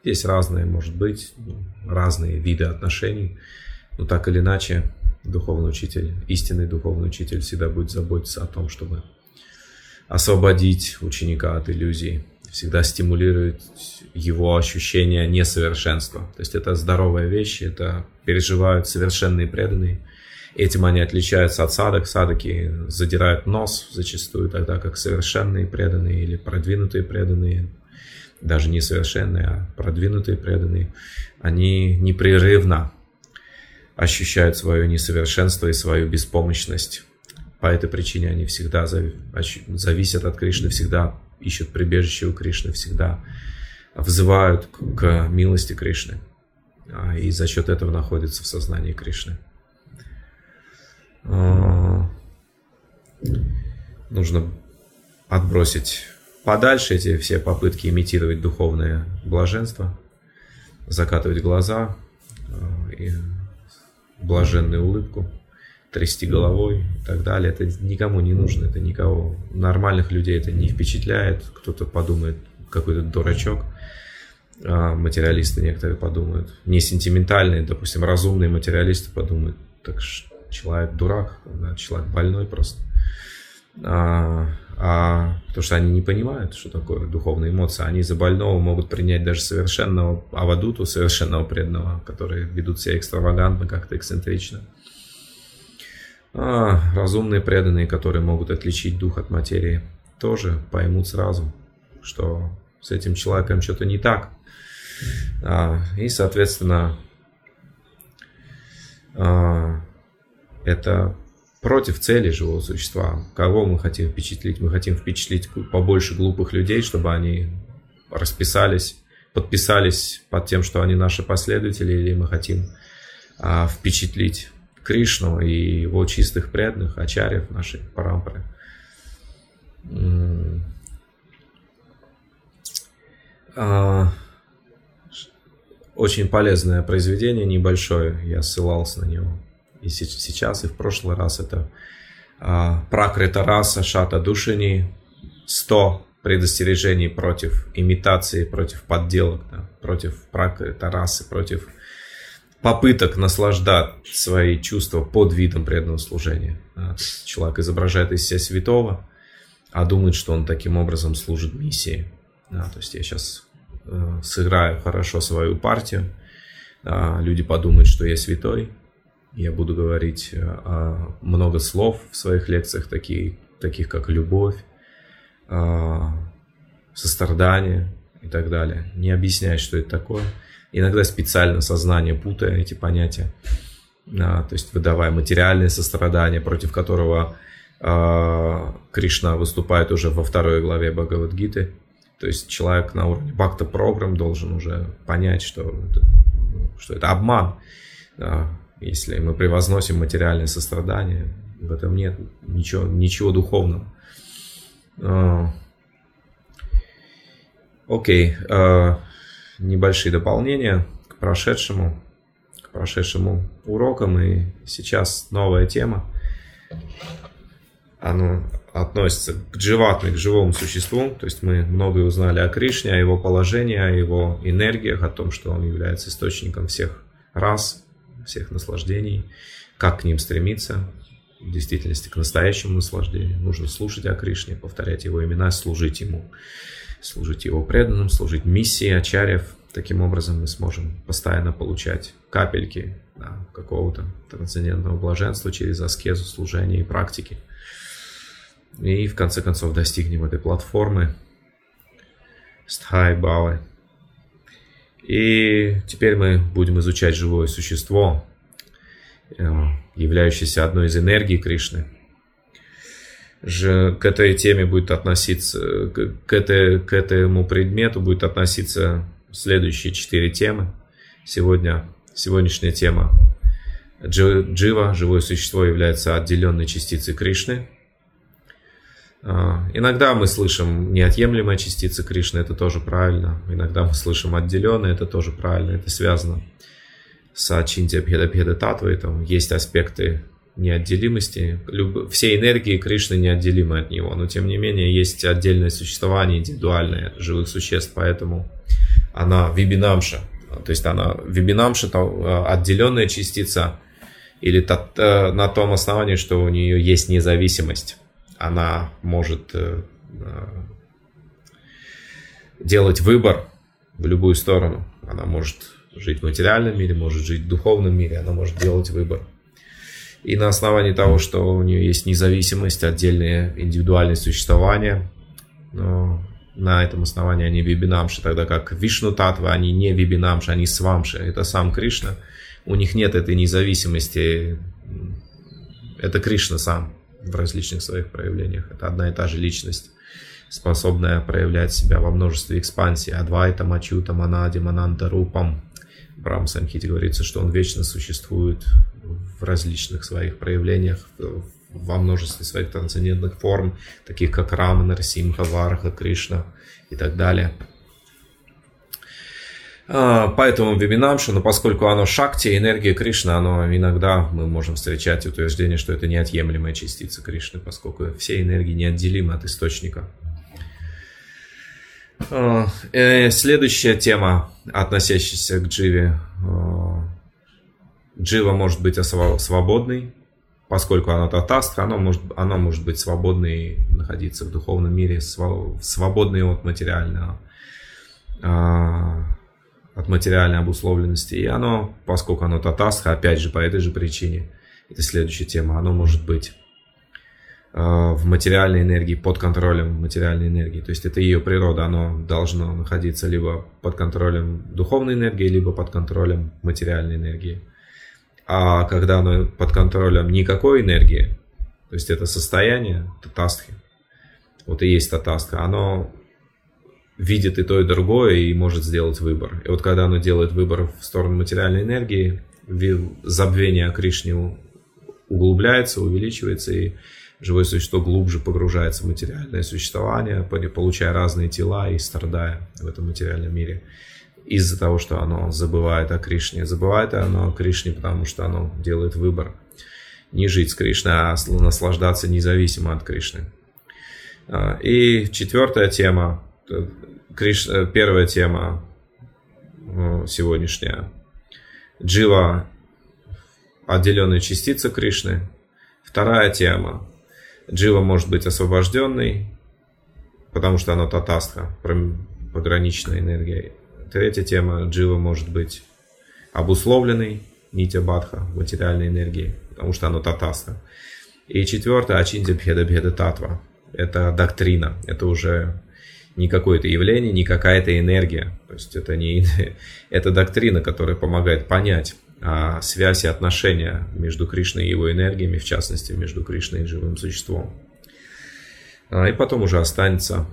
A: здесь разные, может быть, разные виды отношений. Но так или иначе, духовный учитель, истинный духовный учитель всегда будет заботиться о том, чтобы освободить ученика от иллюзий, всегда стимулирует его ощущение несовершенства. То есть это здоровая вещь, это переживают совершенные преданные. Этим они отличаются от садок. Садаки задирают нос зачастую, тогда как совершенные преданные или продвинутые преданные, даже не совершенные, а продвинутые преданные, они непрерывно ощущают свое несовершенство и свою беспомощность. По этой причине они всегда зависят от Кришны, всегда ищут прибежище у Кришны, всегда взывают к милости Кришны. А, и за счет этого находятся в сознании Кришны. А, нужно отбросить подальше эти все попытки имитировать духовное блаженство, закатывать глаза а, и блаженную улыбку, трясти головой и так далее. Это никому не нужно, это никого. Нормальных людей это не впечатляет. Кто-то подумает, какой-то дурачок. А материалисты некоторые подумают. Не сентиментальные, допустим, разумные материалисты подумают, так человек дурак, человек больной просто. А, а, потому что они не понимают, что такое духовные эмоции. Они за больного могут принять даже совершенного авадуту, совершенного преданного, которые ведут себя экстравагантно, как-то эксцентрично. А, разумные преданные, которые могут отличить дух от материи, тоже поймут сразу, что с этим человеком что-то не так. А, и, соответственно, а, это против цели живого существа. Кого мы хотим впечатлить? Мы хотим впечатлить побольше глупых людей, чтобы они расписались, подписались под тем, что они наши последователи, или мы хотим а, впечатлить Кришну и его чистых преданных, ачарьев нашей парампры. А, очень полезное произведение, небольшое, я ссылался на него и сейчас, и в прошлый раз это а, Пракрита раса Шата Душини, 100 предостережений против имитации, против подделок, да, против Пракрита расы, против попыток наслаждать свои чувства под видом преданного служения. Человек изображает из себя святого, а думает, что он таким образом служит миссии. Да, то есть я сейчас э, сыграю хорошо свою партию, да, люди подумают, что я святой, я буду говорить э, много слов в своих лекциях, такие, таких как любовь, э, сострадание и так далее. Не объясняй, что это такое – иногда специально сознание путая эти понятия, а, то есть выдавая материальное сострадание, против которого а, Кришна выступает уже во второй главе Бхагавадгиты. То есть человек на уровне бхакта программ должен уже понять, что, что это обман. Если мы превозносим материальное сострадание, в этом нет ничего, ничего духовного. А, окей. Okay небольшие дополнения к прошедшему. к прошедшему урокам. И сейчас новая тема. Оно относится к дживатме, к живому существу. То есть мы многое узнали о Кришне, о его положении, о его энергиях, о том, что он является источником всех рас, всех наслаждений, как к ним стремиться, в действительности к настоящему наслаждению. Нужно слушать о Кришне, повторять его имена, служить ему, служить его преданным, служить миссии ачарьев. Таким образом мы сможем постоянно получать капельки да, какого-то трансцендентного блаженства через аскезу, служение и практики. И в конце концов достигнем этой платформы Стхай Бавы. И теперь мы будем изучать живое существо, э, являющееся одной из энергий Кришны. Же к этой теме будет относиться, к, этой, к этому предмету будет относиться следующие четыре темы. Сегодня, сегодняшняя тема Джива, живое существо, является отделенной частицей Кришны – а, иногда мы слышим неотъемлемая частица Кришны, это тоже правильно. Иногда мы слышим отделенные, это тоже правильно. Это связано с Ачинтия Бхеда Бхеда Татвой. Там есть аспекты неотделимости. Все энергии Кришны неотделимы от него, но тем не менее есть отдельное существование индивидуальное живых существ, поэтому она вибинамша. То есть она вибинамша, а, отделенная частица, или э, на том основании, что у нее есть независимость она может э, э, делать выбор в любую сторону. Она может жить в материальном мире, может жить в духовном мире, она может делать выбор. И на основании того, что у нее есть независимость, отдельное индивидуальное существование, но на этом основании они вибинамши, тогда как Вишну Татва, они не вибинамши, они свамши, это сам Кришна. У них нет этой независимости, это Кришна сам в различных своих проявлениях. Это одна и та же личность, способная проявлять себя во множестве экспансий. Адвайта, Мачута, Манади, Мананта, Рупам. Брам Самхите говорится, что он вечно существует в различных своих проявлениях, во множестве своих трансцендентных форм, таких как Рама, Нарсимха, Варха, Кришна и так далее. А, поэтому вебинамша, но поскольку оно шакти, энергия Кришны, оно иногда мы можем встречать утверждение, что это неотъемлемая частица Кришны, поскольку все энергии неотделимы от источника. А, э, следующая тема, относящаяся к Дживе. А, Джива может быть свободной, поскольку она татастха, оно может, оно может быть свободной, находиться в духовном мире, свободной от материального от материальной обусловленности. И оно, поскольку оно татастха, опять же, по этой же причине, это следующая тема, оно может быть э, в материальной энергии, под контролем материальной энергии. То есть это ее природа, оно должно находиться либо под контролем духовной энергии, либо под контролем материальной энергии. А когда оно под контролем никакой энергии, то есть это состояние татастхи, вот и есть татастха, оно видит и то, и другое, и может сделать выбор. И вот когда оно делает выбор в сторону материальной энергии, забвение о Кришне углубляется, увеличивается, и живое существо глубже погружается в материальное существование, получая разные тела и страдая в этом материальном мире из-за того, что оно забывает о Кришне. Забывает оно о Кришне, потому что оно делает выбор не жить с Кришной, а наслаждаться независимо от Кришны. А, и четвертая тема Криш... Э, первая тема э, сегодняшняя. Джива – отделенная частица Кришны. Вторая тема. Джива может быть освобожденной, потому что она татастха, пограничная энергия. Третья тема. Джива может быть обусловленной, нитя бадха, материальной энергией, потому что она татастха. И четвертое. Ачинди бхеда бхеда татва. Это доктрина. Это уже не какое-то явление, не какая-то энергия. То есть это не это доктрина, которая помогает понять а, связь и отношения между Кришной и его энергиями, в частности, между Кришной и живым существом. А, и потом уже останется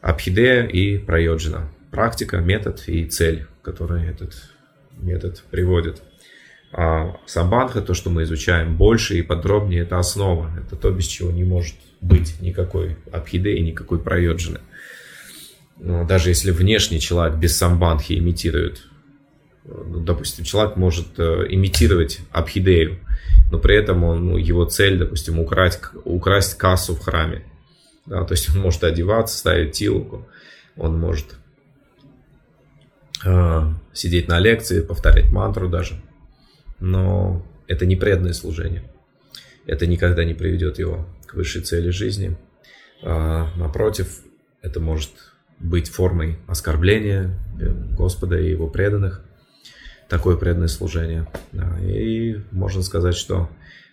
A: Абхидея и Прайоджина. Практика, метод и цель, который этот метод приводит. А самбанха, то, что мы изучаем больше и подробнее, это основа. Это то, без чего не может быть никакой абхиды и никакой прайоджины. Даже если внешний человек без самбанхи имитирует ну, допустим, человек может э, имитировать Абхидею, но при этом он, ну, его цель, допустим, украсть, украсть кассу в храме. Да, то есть он может одеваться, ставить тилку, он может сидеть на лекции, повторять мантру даже. Но это не преданное служение. Это никогда не приведет его к высшей цели жизни. А, напротив, это может быть формой оскорбления Господа и его преданных такое преданное служение. И можно сказать, что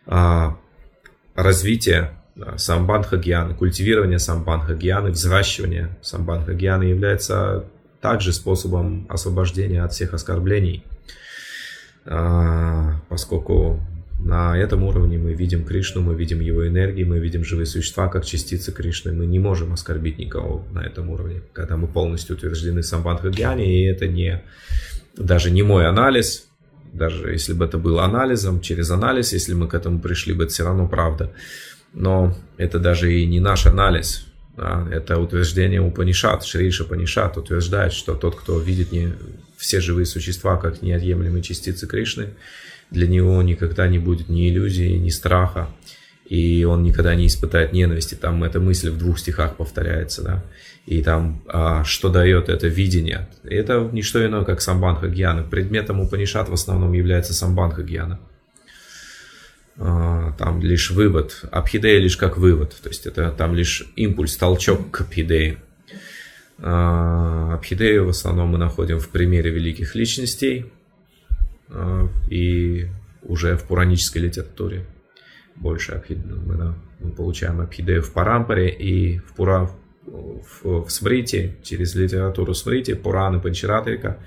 A: а, развитие самбанха гьяны, культивирование самбанха гьяны, взращивание самбанха гьяны является также способом освобождения от всех оскорблений, а, поскольку на этом уровне мы видим Кришну, мы видим его энергии, мы видим живые существа как частицы Кришны. Мы не можем оскорбить никого на этом уровне, когда мы полностью утверждены в самбанха гьяне, и это не даже не мой анализ, даже если бы это был анализом, через анализ, если мы к этому пришли бы, это все равно правда. Но это даже и не наш анализ, да, это утверждение Упанишат, Шриша Панишат утверждает, что тот, кто видит не все живые существа как неотъемлемые частицы Кришны, для него никогда не будет ни иллюзии, ни страха, и он никогда не испытает ненависти. Там эта мысль в двух стихах повторяется, да. И там, а, что дает это видение. Это не что иное, как самбанха гьяна. Предметом Упанишат в основном является самбанха гьяна. А, там лишь вывод. Абхидея лишь как вывод. То есть это там лишь импульс, толчок к абхидее. А, Абхидею в основном мы находим в примере великих личностей а, и уже в пуранической литературе больше да, мы получаем Абхидею в Парампаре и в, Пура, в, в Смрите, через литературу Смрити, Пураны, Панчаратрика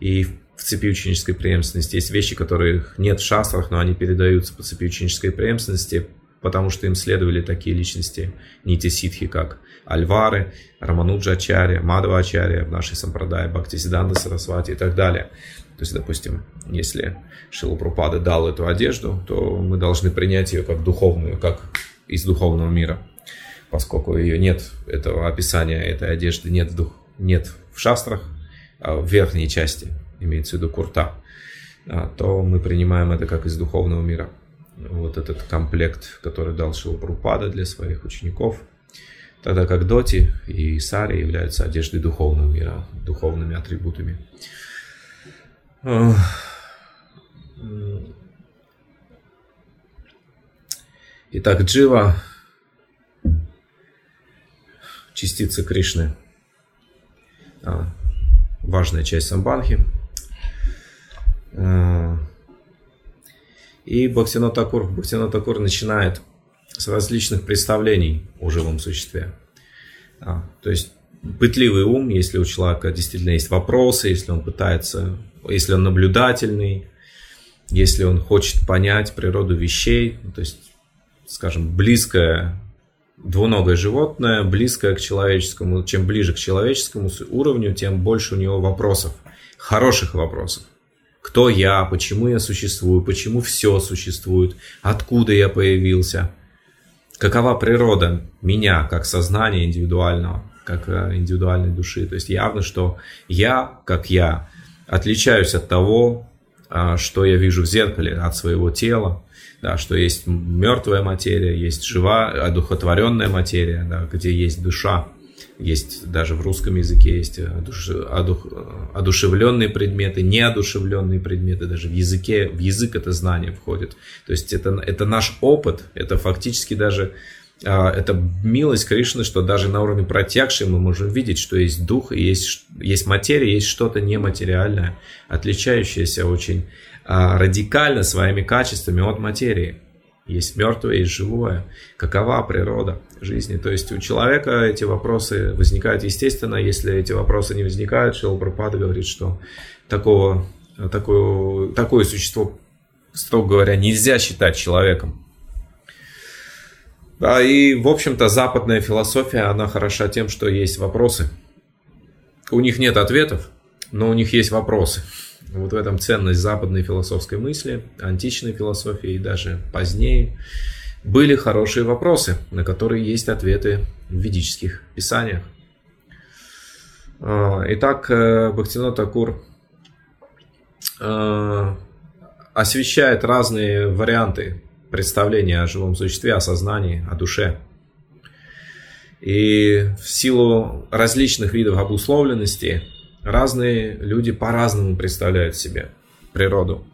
A: и в цепи ученической преемственности. Есть вещи, которых нет в шастрах, но они передаются по цепи ученической преемственности, потому что им следовали такие личности нити ситхи, как Альвары, Рамануджа Ачарья, Мадава Ачарья в нашей сампрадае, Бхактисиданта Сарасвати и так далее. То есть, допустим, если Шилупрупада дал эту одежду, то мы должны принять ее как духовную, как из духовного мира, поскольку ее нет, этого описания этой одежды нет в, дух, нет в шастрах, а в верхней части, имеется в виду курта, а, то мы принимаем это как из духовного мира. Вот этот комплект, который дал Шилупрупада для своих учеников, тогда как Доти и Сари являются одеждой духовного мира, духовными атрибутами. Итак, Джива, частица Кришны, а, важная часть самбанхи. А, и Бхактина Такур, Бхактина Такур начинает с различных представлений о живом существе. А, то есть пытливый ум, если у человека действительно есть вопросы, если он пытается если он наблюдательный, если он хочет понять природу вещей, то есть, скажем, близкое двуногое животное, близкое к человеческому, чем ближе к человеческому уровню, тем больше у него вопросов, хороших вопросов. Кто я, почему я существую, почему все существует, откуда я появился, какова природа меня как сознания индивидуального, как э, индивидуальной души. То есть явно, что я, как я, отличаюсь от того, а, что я вижу в зеркале, от своего тела, да, что есть мертвая материя, есть живая, одухотворенная материя, да, где есть душа, есть даже в русском языке есть одуш, одух, одушевленные предметы, неодушевленные предметы, даже в языке, в язык это знание входит. То есть это, это наш опыт, это фактически даже а, это милость Кришны, что даже на уровне протягшей мы можем видеть, что есть дух, есть, есть материя, есть что-то нематериальное, отличающееся очень а, радикально своими качествами от материи. Есть мертвое, есть живое. Какова природа жизни? То есть у человека эти вопросы возникают естественно. Если эти вопросы не возникают, Шилпрапада говорит, что такого, такое, такое существо, строго говоря, нельзя считать человеком. Да, и, в общем-то, западная философия, она хороша тем, что есть вопросы. У них нет ответов, но у них есть вопросы. Вот в этом ценность западной философской мысли, античной философии и даже позднее. Были хорошие вопросы, на которые есть ответы в ведических писаниях. А, итак, э, Бхактинот Такур э, освещает разные варианты представления о живом существе, о сознании, о душе. И в силу различных видов обусловленности разные люди по-разному представляют себе природу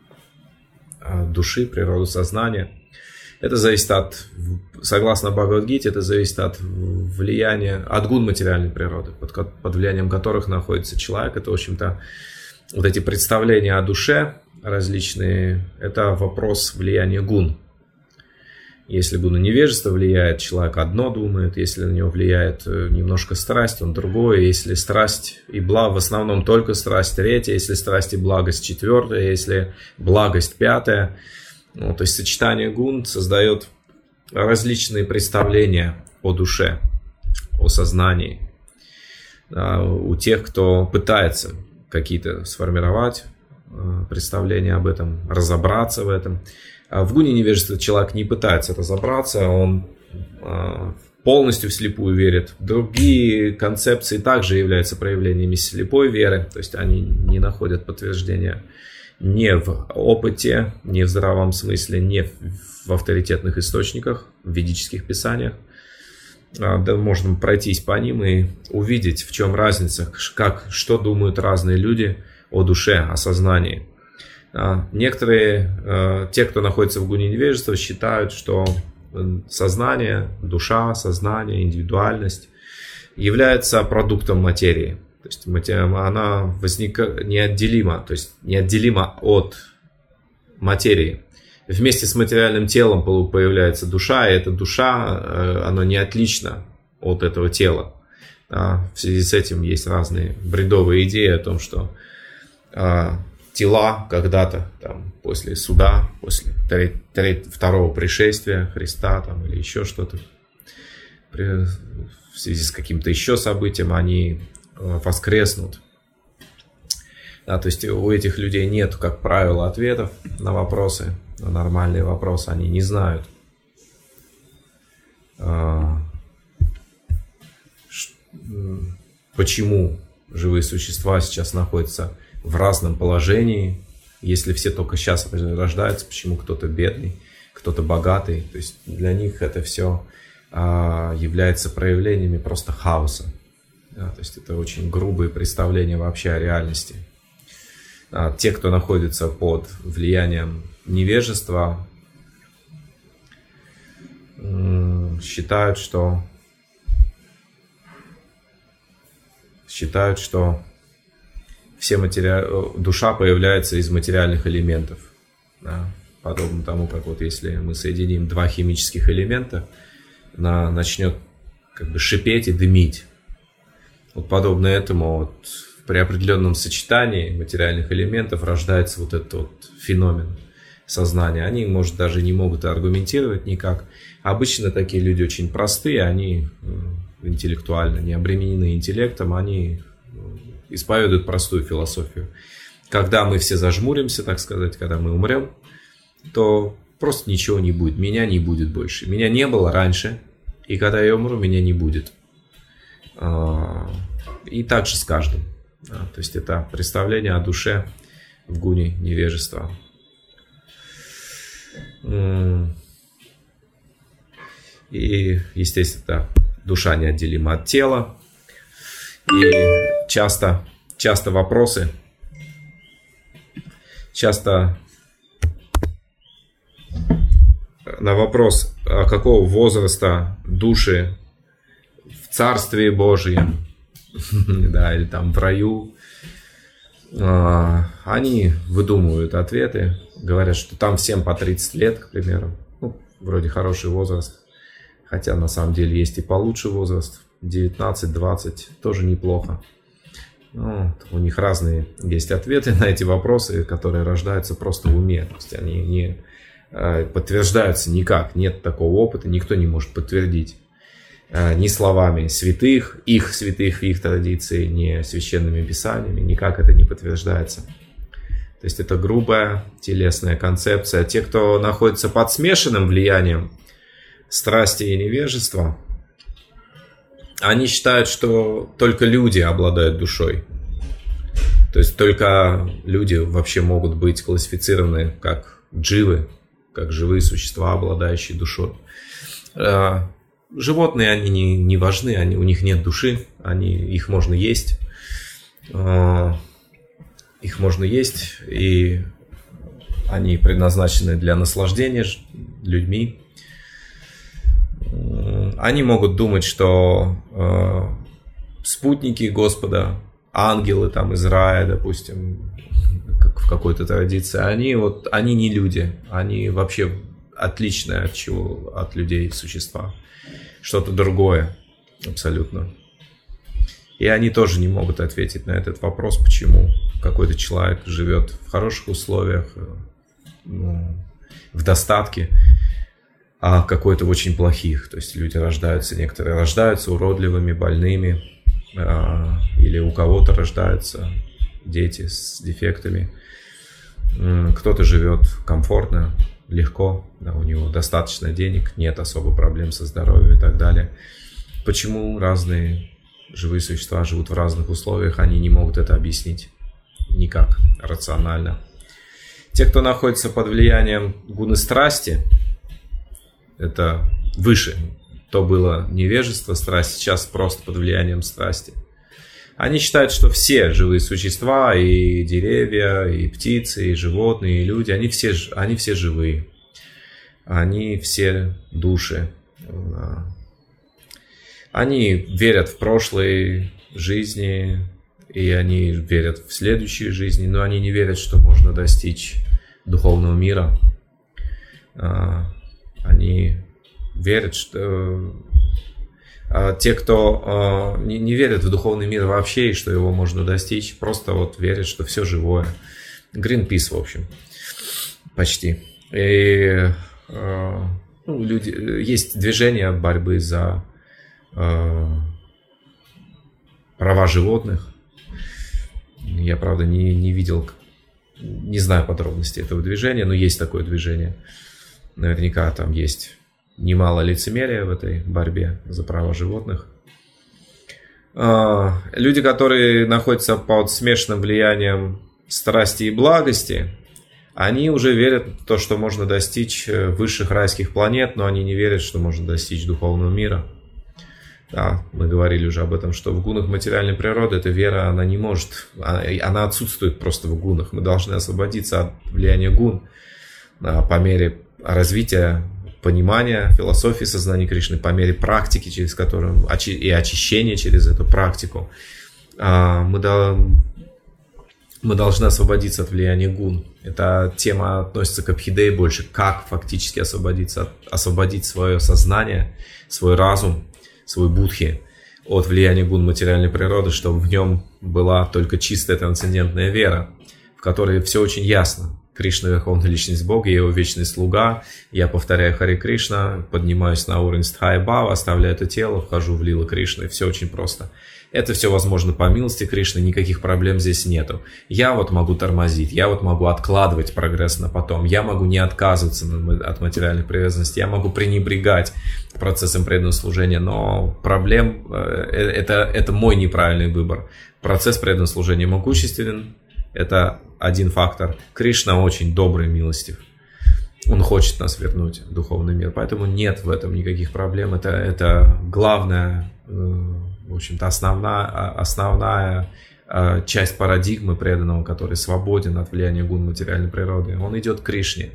A: э, души, природу сознания. Это зависит от, согласно Бхагавадгите, это зависит от влияния, от гун материальной природы, под, под влиянием которых находится человек. Это, в общем-то, вот эти представления о душе различные, это вопрос влияния гун. Если гуна невежество влияет, человек одно думает, если на него влияет э, немножко страсть, он другое, если страсть и благо, в основном только страсть третья, если страсть и благость четвертая, если благость пятая. Ну, то есть сочетание гун создает различные представления о душе, о сознании. У тех, кто пытается какие-то сформировать э, представления об этом, разобраться в этом. А в гуне невежества человек не пытается разобраться, он полностью вслепую верит. Другие концепции также являются проявлениями слепой веры, то есть они не находят подтверждения не в опыте, не в здравом смысле, не в авторитетных источниках, в ведических писаниях. А, да, можно пройтись по ним и увидеть, в чем разница, как, что думают разные люди о душе, о сознании. А, некоторые, а, те, кто находится в гуне невежества, считают, что сознание, душа, сознание, индивидуальность является продуктом материи. То есть она возника... неотделима, то есть неотделима от материи вместе с материальным телом появляется душа, и эта душа, э, она не отлична от этого тела. В связи с этим есть разные бредовые идеи о том, что а, тела когда-то там, после суда, после треть, треть, второго пришествия Христа там, или еще что-то, в связи с каким-то еще событием, они воскреснут. Да, то есть у этих людей нет, как правило, ответов на вопросы, на нормальные вопросы они не знают. А, почему живые существа сейчас находятся в разном положении, если все только сейчас рождаются, почему кто-то бедный, кто-то богатый. То есть для них это все а, является проявлениями просто хаоса. Да, то есть это очень грубые представления вообще о реальности. А, те, кто находится под влиянием невежества считают, что считают, что все матери... душа появляется из материальных элементов. Да? Подобно тому, как вот если мы соединим два химических элемента, она начнет как бы шипеть и дымить. Вот подобно этому вот при определенном сочетании материальных элементов рождается вот этот вот феномен сознания. Они, может, даже не могут аргументировать никак. Обычно такие люди очень простые, они интеллектуально не обременены интеллектом, они исповедуют простую философию. Когда мы все зажмуримся, так сказать, когда мы умрем, то просто ничего не будет. Меня не будет больше. Меня не было раньше, и когда я умру, меня не будет. А, и так же с каждым. То есть это представление о душе в гуне невежества. И, естественно, душа неотделима от тела. И часто, часто вопросы, часто на вопрос, а какого возраста души Царстве Божьем, да, или там в раю, а, они выдумывают ответы, говорят, что там всем по 30 лет, к примеру. Ну, вроде хороший возраст. Хотя на самом деле есть и получше возраст. 19-20 тоже неплохо. Ну, у них разные есть ответы на эти вопросы, которые рождаются просто в уме. То есть они не э, подтверждаются никак. Нет такого опыта, никто не может подтвердить ни словами святых, их святых, их традиций, ни священными писаниями. Никак это не подтверждается. То есть это грубая телесная концепция. Те, кто находится под смешанным влиянием страсти и невежества, они считают, что только люди обладают душой. То есть только люди вообще могут быть классифицированы как дживы, как живые существа, обладающие душой. А, животные, они не, не важны, они, у них нет души, они, их можно есть. А, их можно есть, и они предназначены для наслаждения людьми. Они могут думать, что э, спутники Господа, ангелы там из рая, допустим, как в какой-то традиции, они вот, они не люди, они вообще отличные от чего, от людей существа, что-то другое абсолютно. И они тоже не могут ответить на этот вопрос, почему какой-то человек живет в хороших условиях, ну, в достатке, а какой-то в очень плохих. То есть люди рождаются, некоторые рождаются уродливыми, больными, а, или у кого-то рождаются дети с дефектами. Кто-то живет комфортно, легко, у него достаточно денег, нет особо проблем со здоровьем и так далее. Почему разные живые существа живут в разных условиях, они не могут это объяснить никак рационально. Те, кто находится под влиянием гуны страсти, это выше. То было невежество, страсть, сейчас просто под влиянием страсти. Они считают, что все живые существа, и деревья, и птицы, и животные, и люди, они все, они все живые. Они все души. Они верят в прошлые жизни, и они верят в следующие жизни, но они не верят, что можно достичь духовного мира. А, они верят, что а, те, кто а, не верят в духовный мир вообще и что его можно достичь, просто вот верят, что все живое. Greenpeace, в общем, почти. И ну, люди, есть движение борьбы за права животных, я, правда, не, не видел, не знаю подробностей этого движения, но есть такое движение. Наверняка там есть немало лицемерия в этой борьбе за права животных. А, люди, которые находятся под смешанным влиянием страсти и благости, они уже верят в то, что можно достичь высших райских планет, но они не верят, что можно достичь духовного мира. Да, мы говорили уже об этом, что в гунах материальной природы эта вера, она не может, она отсутствует просто в гунах. Мы должны освободиться от влияния гун по мере развития понимания философии сознания Кришны, по мере практики, через которую, и очищения через эту практику. А, мы, до, мы должны освободиться от влияния гун. Эта тема относится к Абхидее больше, как фактически освободиться, освободить свое сознание, свой разум свой будхи от влияния гун материальной природы, чтобы в нем была только чистая трансцендентная вера, в которой все очень ясно. Кришна – Верховная Личность Бога, я его вечный слуга, я повторяю Хари Кришна, поднимаюсь на уровень Стхай Бава, оставляю это тело, вхожу в Лила Кришны, все очень просто. Это все возможно по милости Кришны, никаких проблем здесь нету. Я вот могу тормозить, я вот могу откладывать прогресс на потом, я могу не отказываться от материальных привязанностей, я могу пренебрегать процессом преданного служения, но проблем э, э, это, это мой неправильный выбор. Процесс преданного служения могущественен, это один фактор. Кришна очень добрый, милостив. Он хочет нас вернуть в духовный мир, поэтому нет в этом никаких проблем. Это, это главное э, в общем-то, основная, а, основная а, часть парадигмы преданного, который свободен от влияния гун материальной природы, он идет к Кришне.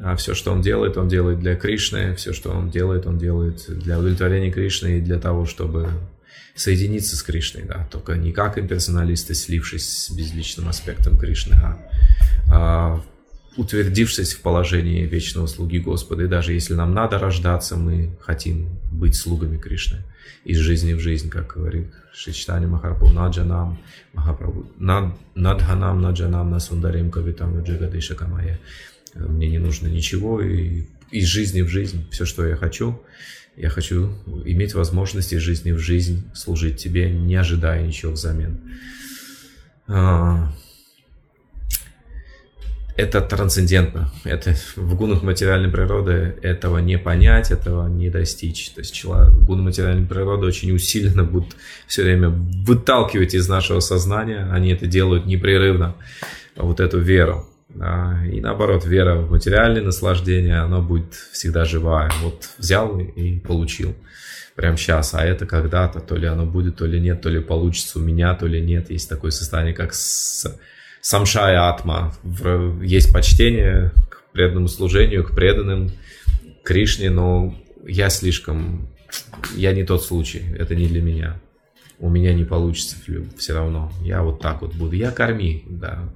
A: А все, что он делает, он делает для Кришны, все, что он делает, он делает для удовлетворения Кришны и для того, чтобы соединиться с Кришной, да, только не как имперсоналисты, слившись с безличным аспектом Кришны, а, а утвердившись в положении вечного слуги Господа. И даже если нам надо рождаться, мы хотим быть слугами Кришны из жизни в жизнь, как говорит Шичтани Махарпу, Наджанам, Махапрабху, Надханам, Наджанам, Насундарим, Кавитам, Джигадиша Камая. Мне не нужно ничего, и из жизни в жизнь все, что я хочу. Я хочу иметь возможность из жизни в жизнь служить тебе, не ожидая ничего взамен. А, это трансцендентно. Это в гунах материальной природы этого не понять, этого не достичь. То есть человек, гуны материальной природы очень усиленно будут все время выталкивать из нашего сознания. Они это делают непрерывно. Вот эту веру. И наоборот, вера в материальное наслаждение, она будет всегда живая. Вот взял и получил прямо сейчас, а это когда-то, то ли оно будет, то ли нет, то ли получится у меня, то ли нет. Есть такое состояние, как с самшая атма. Есть почтение к преданному служению, к преданным Кришне, но я слишком... Я не тот случай, это не для меня. У меня не получится все равно. Я вот так вот буду. Я корми, да.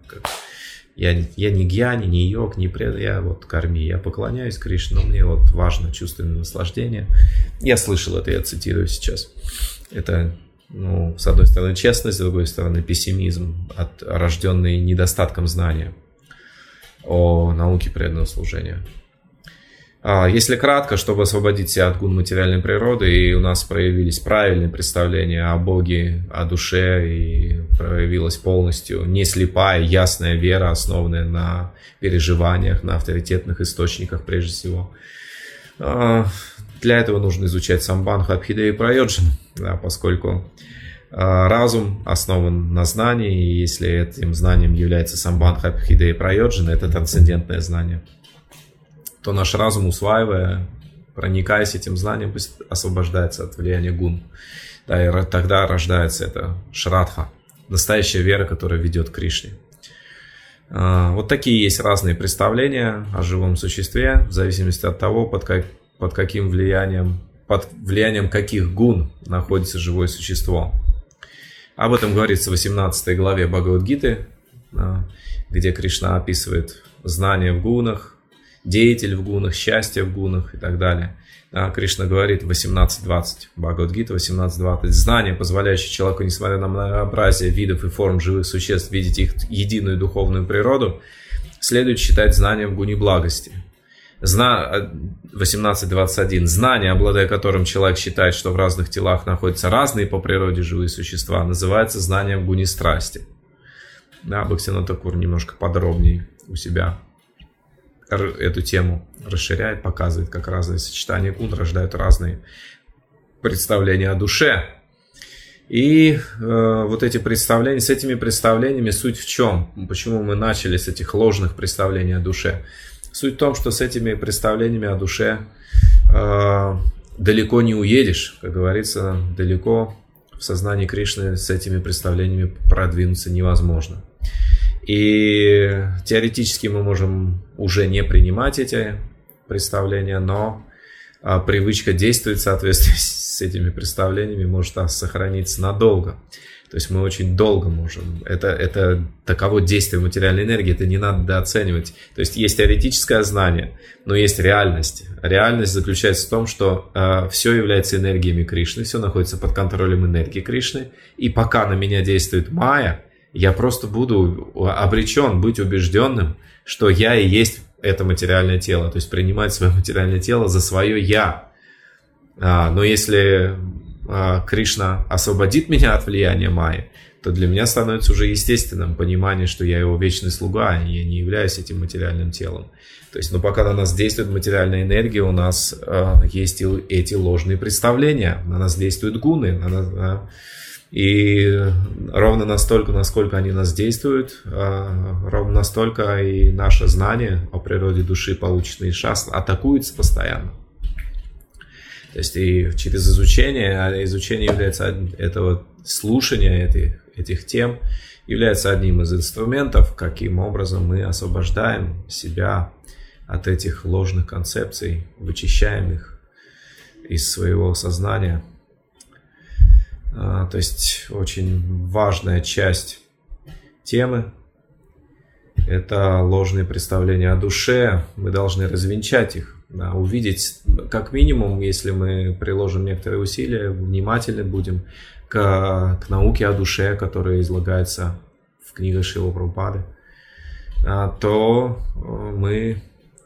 A: Я, я не гьяни, не йог, не пред, я вот корми, я поклоняюсь Кришне, но мне вот важно чувственное наслаждение. Я слышал это, я цитирую сейчас. Это ну, с одной стороны, честность, с другой стороны, пессимизм, от, рожденный недостатком знания о науке преданного служения. А, если кратко, чтобы освободить себя от гун материальной природы, и у нас проявились правильные представления о Боге, о душе, и проявилась полностью не слепая, ясная вера, основанная на переживаниях, на авторитетных источниках прежде всего. А, для этого нужно изучать самбан, хабхида и прайоджин, да, поскольку а, разум основан на знании, и если этим знанием является самбан, хабхида и прайоджин, это трансцендентное знание, то наш разум, усваивая, проникаясь этим знанием, освобождается от влияния гун. Да, и тогда рождается это шрадха, настоящая вера, которая ведет к Кришне. А, вот такие есть разные представления о живом существе, в зависимости от того, под, как, под каким влиянием, под влиянием каких гун находится живое существо. Об этом говорится в 18 главе Бхагавадгиты, где Кришна описывает знания в гунах, деятель в гунах, счастье в гунах и так далее. Кришна говорит в 18.20, Бхагавадгита 18.20, знание, позволяющее человеку, несмотря на многообразие видов и форм живых существ, видеть их единую духовную природу, следует считать знанием в гуне благости. Зна... 18.21. Знание, обладая которым человек считает, что в разных телах находятся разные по природе живые существа, называется знанием гуни страсти. Да, Бхактина Такур немножко подробнее у себя эту тему расширяет, показывает, как разные сочетания гун рождают разные представления о душе. И э, вот эти представления, с этими представлениями суть в чем? Почему мы начали с этих ложных представлений о душе? Суть в том, что с этими представлениями о душе э, далеко не уедешь, как говорится, далеко в сознании Кришны с этими представлениями продвинуться невозможно. И теоретически мы можем уже не принимать эти представления, но а, привычка действовать в соответствии с этими представлениями может сохраниться надолго. То есть мы очень долго можем. Это, это таково действие материальной энергии, это не надо недооценивать. То есть есть теоретическое знание, но есть реальность. Реальность заключается в том, что э, все является энергиями Кришны, все находится под контролем энергии Кришны. И пока на меня действует Майя, я просто буду обречен быть убежденным, что я и есть это материальное тело. То есть принимать свое материальное тело за свое я. А, но если а, Кришна освободит меня от влияния Майи, то для меня становится уже естественным понимание, что я его вечный слуга, и я не являюсь этим материальным телом. То есть, но пока на нас действует материальная энергия, у нас э, есть и эти ложные представления, на нас действуют гуны, на нас, э, и ровно настолько, насколько они нас действуют, э, ровно настолько и наше знание о природе души, полученное из шастр, атакуется постоянно. То есть и через изучение, а изучение является этого слушания этих, этих тем, является одним из инструментов, каким образом мы освобождаем себя от этих ложных концепций, вычищаем их из своего сознания. А, то есть очень важная часть темы – это ложные представления о душе. Мы должны развенчать их увидеть, как минимум, если мы приложим некоторые усилия, внимательны будем к, к науке о душе, которая излагается в книгах Шива Прабхупады, а, то э, мы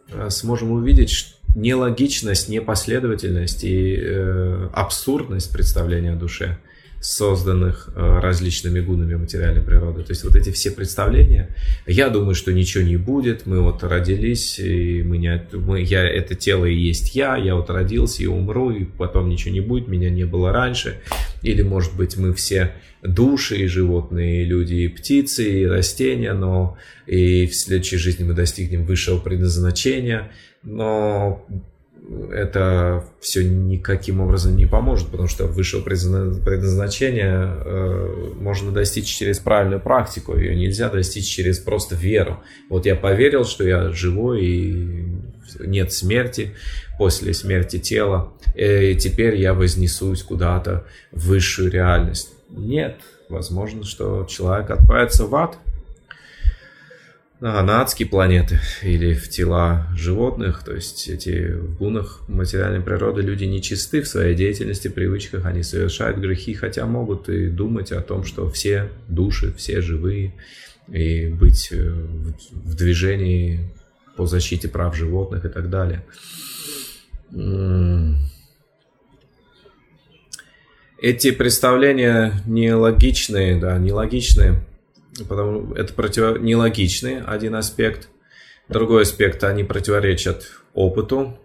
A: э, сможем увидеть нелогичность, непоследовательность и э, абсурдность представления о душе. Созданных э, различными гунами материальной природы. То есть вот эти все представления, я думаю, что ничего не будет, мы вот родились, и мы не, мы, я, это тело и есть я, я вот родился и умру, и потом ничего не будет, меня не было раньше. Или, может быть, мы все души, и животные, и люди, и птицы, и растения, но и в следующей жизни мы достигнем высшего предназначения, но это все никаким образом не поможет, потому что высшего предназначения э, можно достичь через правильную практику, ее нельзя достичь через просто веру. Вот я поверил, что я живой и нет смерти после смерти тела, и теперь я вознесусь куда-то в высшую реальность. Нет, возможно, что человек отправится в ад, на адские планеты или в тела животных, то есть эти в гунах материальной природы люди нечисты в своей деятельности, привычках, они совершают грехи, хотя могут и думать о том, что все души, все живые, и быть э, в движении по защите прав животных и так далее. Эти представления нелогичные, да, нелогичные, потому это против... нелогичный один аспект. Другой аспект, они противоречат опыту.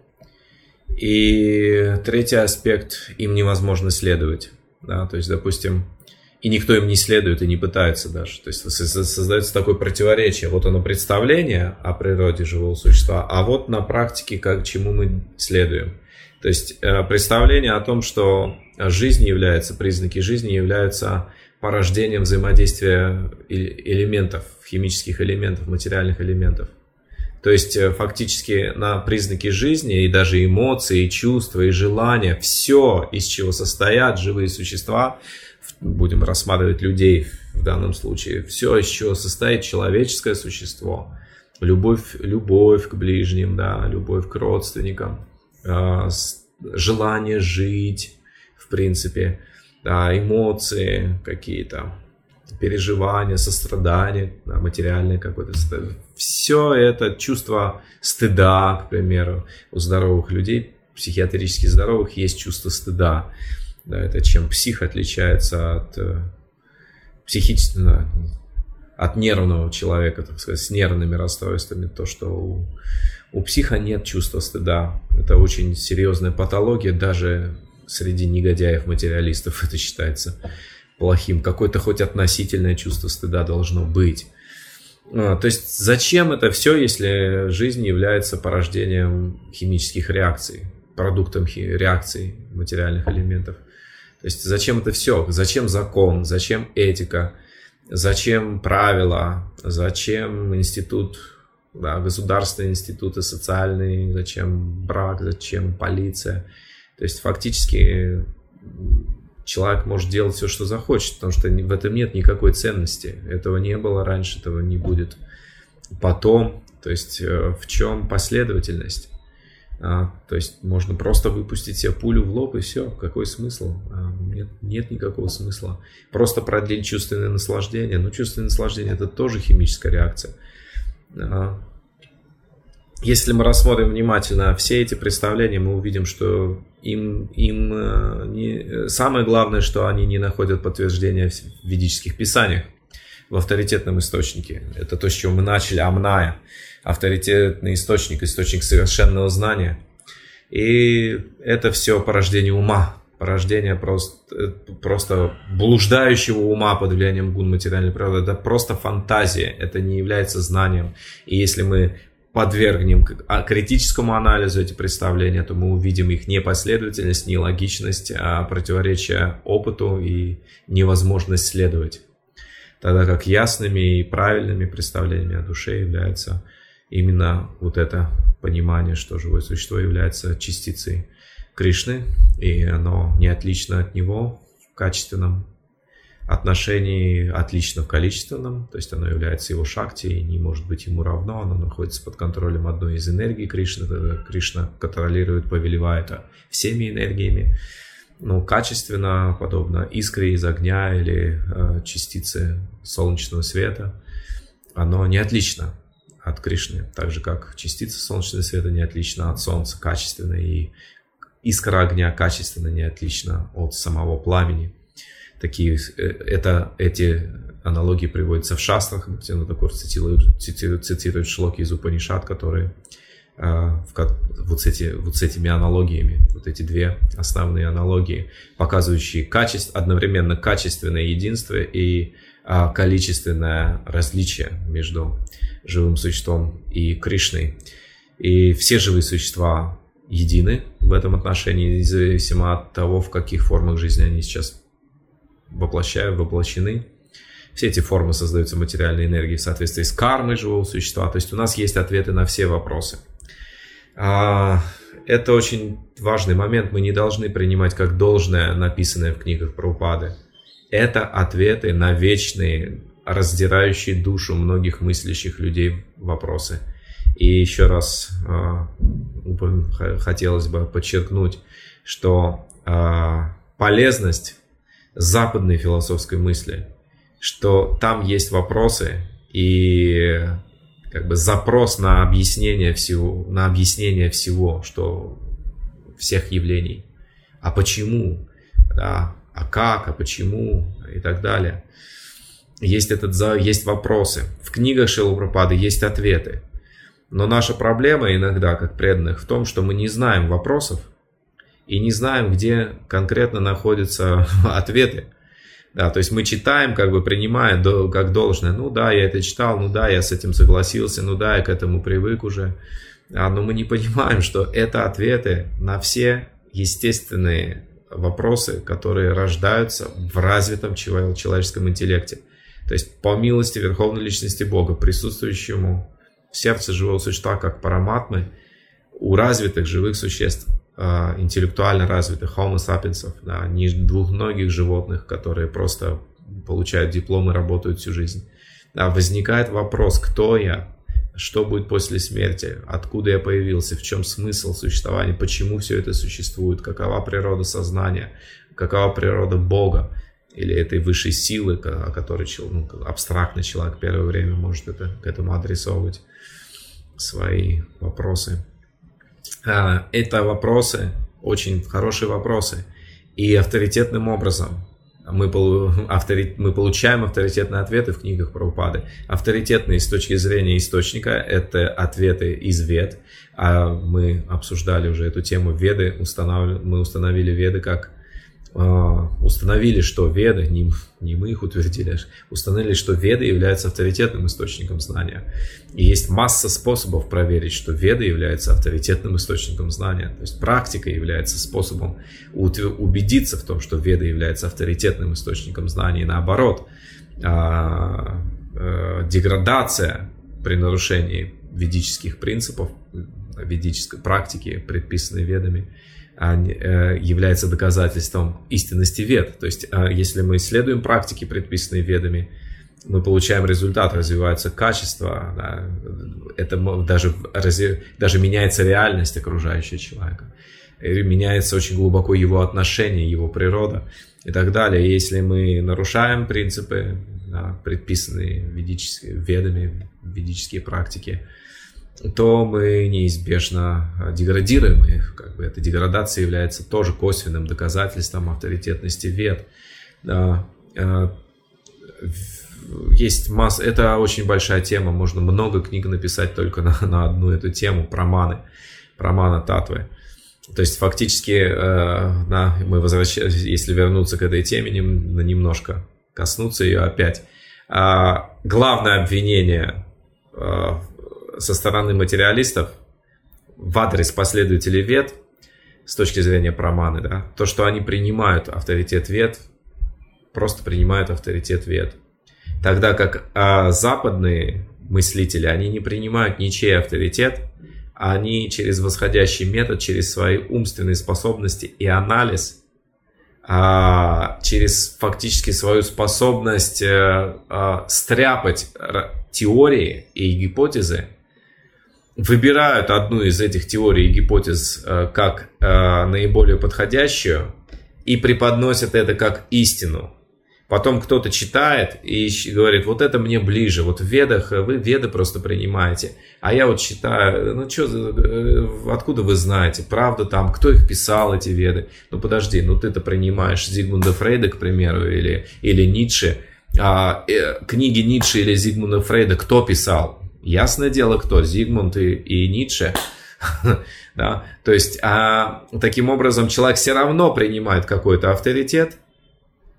A: И третий аспект, им невозможно следовать. Да, то есть, допустим, и никто им не следует и не пытается даже. То есть создается такое противоречие. Вот оно представление о природе живого существа, а вот на практике, как, чему мы следуем. То есть э, представление о том, что жизнь является, признаки жизни являются порождением взаимодействия элементов, химических элементов, материальных элементов. То есть э, фактически на признаки жизни и даже эмоции, и чувства, и желания, все, из чего состоят живые существа, будем рассматривать людей в данном случае, все, из чего состоит человеческое существо, любовь, любовь к ближним, да, любовь к родственникам, э, желание жить, в принципе, да, эмоции какие-то, переживания, сострадания, да, материальное какое-то. Все это чувство стыда, к примеру, у здоровых людей, психиатрически здоровых, есть чувство стыда. Да, это чем псих отличается от э, психического, от нервного человека, так сказать, с нервными расстройствами, то, что у, у психа нет чувства стыда. Это очень серьезная патология, даже среди негодяев-материалистов это считается плохим. Какое-то хоть относительное чувство стыда должно быть. А, то есть зачем это все, если жизнь является порождением химических реакций, продуктом реакций материальных элементов? То есть зачем это все? Зачем закон? Зачем этика? Зачем правила? Зачем институт, да, государственные институты социальные? Зачем брак? Зачем полиция? То есть фактически человек может делать все, что захочет, потому что в этом нет никакой ценности. Этого не было раньше, этого не будет потом. То есть э, в чем последовательность? А, то есть можно просто выпустить себе пулю в лоб и все. Какой смысл? А, нет, нет никакого смысла. Просто продлить чувственное наслаждение. Но чувственное наслаждение это тоже химическая реакция. А, если мы рассмотрим внимательно все эти представления, мы увидим, что им, им э, не, самое главное, что они не находят подтверждения в ведических писаниях, в авторитетном источнике. Это то, с чего мы начали, Амная. Авторитетный источник, источник совершенного знания. И это все порождение ума, порождение просто, э, просто блуждающего ума под влиянием гун материальной природы. Это просто фантазия, это не является знанием. И если мы подвергнем а, критическому анализу эти представления, то мы увидим их непоследовательность, нелогичность, а противоречие опыту и невозможность следовать. Тогда как ясными и правильными представлениями о душе является именно вот это понимание, что живое существо является частицей Кришны, и оно не отлично от него в качественном отношении отлично в количественном, то есть оно является его шакти и не может быть ему равно, оно находится под контролем одной из энергий Кришны, Кришна контролирует, повелевает всеми энергиями, но качественно, подобно искре из огня или э, частице солнечного света, оно не отлично от Кришны, так же как частица солнечного света не отлична от Солнца качественно, и искра огня качественно не отлична от самого пламени. Такие, э, это, эти аналогии приводятся в шастрах, Бхактивinoda Такур цитирует, цитирует, цитирует шлоки из Упанишат, которые а, вот, с эти, вот с этими аналогиями, вот эти две основные аналогии, показывающие качество, одновременно качественное единство и а, количественное различие между живым существом и Кришной. И все живые существа едины в этом отношении, независимо от того, в каких формах жизни они сейчас воплощают, воплощены. Все эти формы создаются материальной энергией в соответствии с кармой живого существа. То есть у нас есть ответы на все вопросы. А, это очень важный момент. Мы не должны принимать как должное написанное в книгах про упады. Это ответы на вечные, раздирающие душу многих мыслящих людей вопросы. И еще раз э, хотелось бы подчеркнуть, что э, полезность западной философской мысли, что там есть вопросы, и как бы запрос на объяснение всего, на объяснение всего, что всех явлений. А почему? Да, а как, а почему и так далее. Есть, этот, есть вопросы. В книгах Шилупрапады есть ответы. Но наша проблема иногда, как преданных, в том, что мы не знаем вопросов и не знаем, где конкретно находятся ответы. Да, то есть мы читаем, как бы принимая до, как должное. Ну да, я это читал, ну да, я с этим согласился, ну да, я к этому привык уже. А, но мы не понимаем, что это ответы на все естественные вопросы, которые рождаются в развитом человеческом интеллекте. То есть по милости Верховной Личности Бога, присутствующему в сердце живого существа, как параматмы, у развитых живых существ Э, интеллектуально развитых homo sapiens, да, не двухногих животных, которые просто получают диплом и работают всю жизнь. Да, возникает вопрос, кто я, что будет после смерти, откуда я появился, в чем смысл существования, почему все это существует, какова природа сознания, какова природа Бога? Или этой высшей силы, о которой ну, абстрактный человек первое время может это, к этому адресовывать свои вопросы. А, это вопросы, очень хорошие вопросы. И авторитетным образом мы, автори, мы получаем авторитетные ответы в книгах про упады. Авторитетные с точки зрения источника – это ответы из вед. А мы обсуждали уже эту тему веды, установ, мы установили веды как установили, что веды, не, не мы их утвердили, а установили, что веды являются авторитетным источником знания. И есть масса способов проверить, что веды являются авторитетным источником знания. То есть практика является способом убедиться в том, что веды являются авторитетным источником знания. И наоборот, а, деградация при нарушении ведических принципов, ведической практики, предписанной ведами, Э, является доказательством истинности вед. То есть, а, если мы исследуем практики, предписанные ведами, мы получаем результат, развивается качество, да, это даже, даже меняется реальность окружающего человека, меняется очень глубоко его отношение, его природа и так далее. Если мы нарушаем принципы, да, предписанные ведическими, ведами, ведические практики, то мы неизбежно деградируем. И как бы эта деградация является тоже косвенным доказательством авторитетности вед. Э, есть масса, это очень большая тема, можно много книг написать только на, на одну эту тему, про маны, про мана татвы. То есть фактически на, мы возвращаемся, если вернуться к этой теме, нем, немножко коснуться ее опять. А, главное обвинение со стороны материалистов в адрес последователей вет с точки зрения проманы, да, то, что они принимают авторитет вет, просто принимают авторитет вет. Тогда как а, западные мыслители, они не принимают ничей авторитет, а они через восходящий метод, через свои умственные способности и анализ, а, через фактически свою способность а, а, стряпать теории и гипотезы, выбирают одну из этих теорий и гипотез э, как э, наиболее подходящую и преподносят это как истину. Потом кто-то читает и говорит, вот это мне ближе, вот в ведах, вы веды просто принимаете, а я вот читаю, ну что, э, откуда вы знаете, правда там, кто их писал, эти веды? Ну подожди, ну ты-то принимаешь Зигмунда Фрейда, к примеру, или, или Ницше, а, э, книги Ницше или Зигмунда Фрейда кто писал? Ясное дело, кто? Зигмунд и, и Ницше. да? То есть, а, таким образом, человек все равно принимает какой-то авторитет.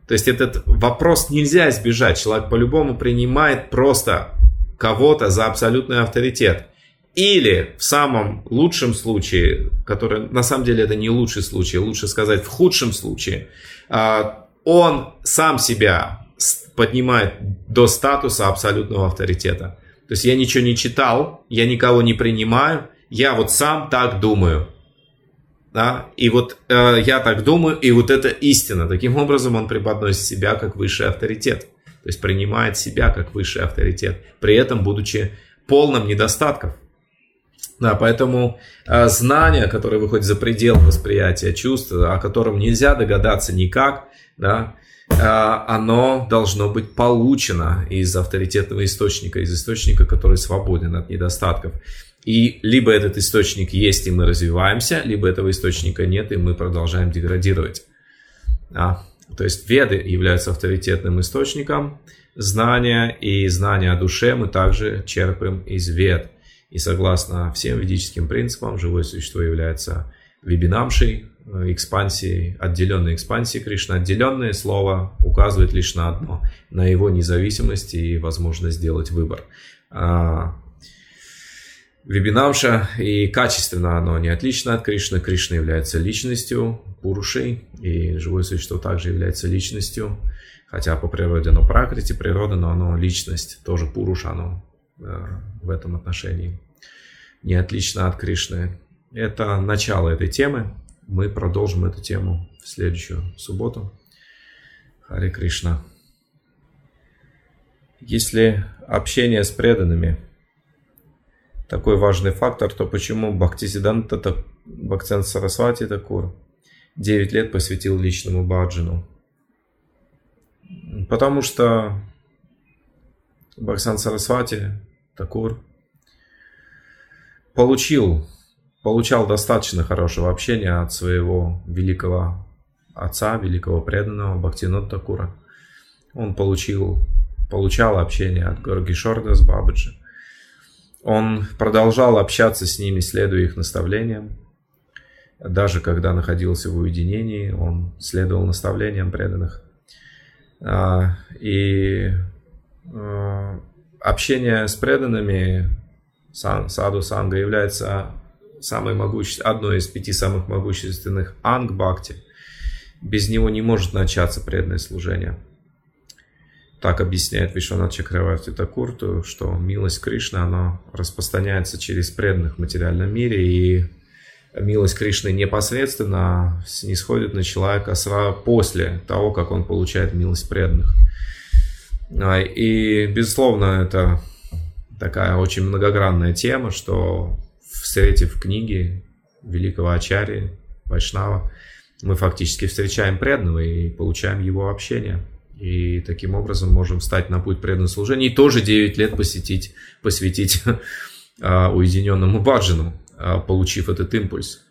A: То есть, этот вопрос нельзя избежать. Человек по-любому принимает просто кого-то за абсолютный авторитет. Или в самом лучшем случае, который на самом деле это не лучший случай, лучше сказать в худшем случае, а, он сам себя поднимает до статуса абсолютного авторитета. То есть я ничего не читал, я никого не принимаю, я вот сам так думаю. Да? И вот э, я так думаю, и вот это истина. Таким образом он преподносит себя как высший авторитет. То есть принимает себя как высший авторитет, при этом будучи полным недостатков. Да, поэтому э, знание, которое выходит за пределы восприятия чувств, о котором нельзя догадаться никак, да, оно должно быть получено из авторитетного источника, из источника, который свободен от недостатков. И либо этот источник есть, и мы развиваемся, либо этого источника нет, и мы продолжаем деградировать. А, то есть веды являются авторитетным источником знания, и знания о душе мы также черпаем из вед. И согласно всем ведическим принципам, живое существо является вебинамшей, экспансии, отделенной экспансии Кришны. Отделенное слово указывает лишь на одно, на его независимость и возможность сделать выбор. А, Вебинамша и качественно оно не отлично от Кришны. Кришна является личностью, Пурушей, и живое существо также является личностью, хотя по природе оно пракрити природа, но оно личность, тоже Пуруш оно э, в этом отношении не отлично от Кришны. Это начало этой темы. Мы продолжим эту тему в следующую субботу. Харе Кришна. Если общение с преданными такой важный фактор, то почему Бхактисиданта Бхактиан Сарасвати Такур 9 лет посвятил личному баджану? Потому что Бхактиан Сарасвати Такур получил получал достаточно хорошего общения от своего великого отца, великого преданного Бхактинот Такура. Он получил, получал общение от Горги Шордас Бабаджи. Он продолжал общаться с ними, следуя их наставлениям. Даже когда находился в уединении, он следовал наставлениям преданных. А, и а, общение с преданными Саду Санга является самой могуществ... одной из пяти самых могущественных анг-бхакти. Без него не может начаться преданное служение. Так объясняет Вишванат Чакраварти Такурту, что милость Кришны, она распространяется через преданных в материальном мире, и милость Кришны непосредственно снисходит на человека сразу после того, как он получает милость преданных. А, и, безусловно, это такая очень многогранная тема, что встретив книги великого Ачари, Вайшнава, мы фактически встречаем преданного и получаем его общение. И таким образом можем встать на путь преданного служения и тоже 9 лет посетить, посвятить а, уединенному баджану, а, получив этот импульс.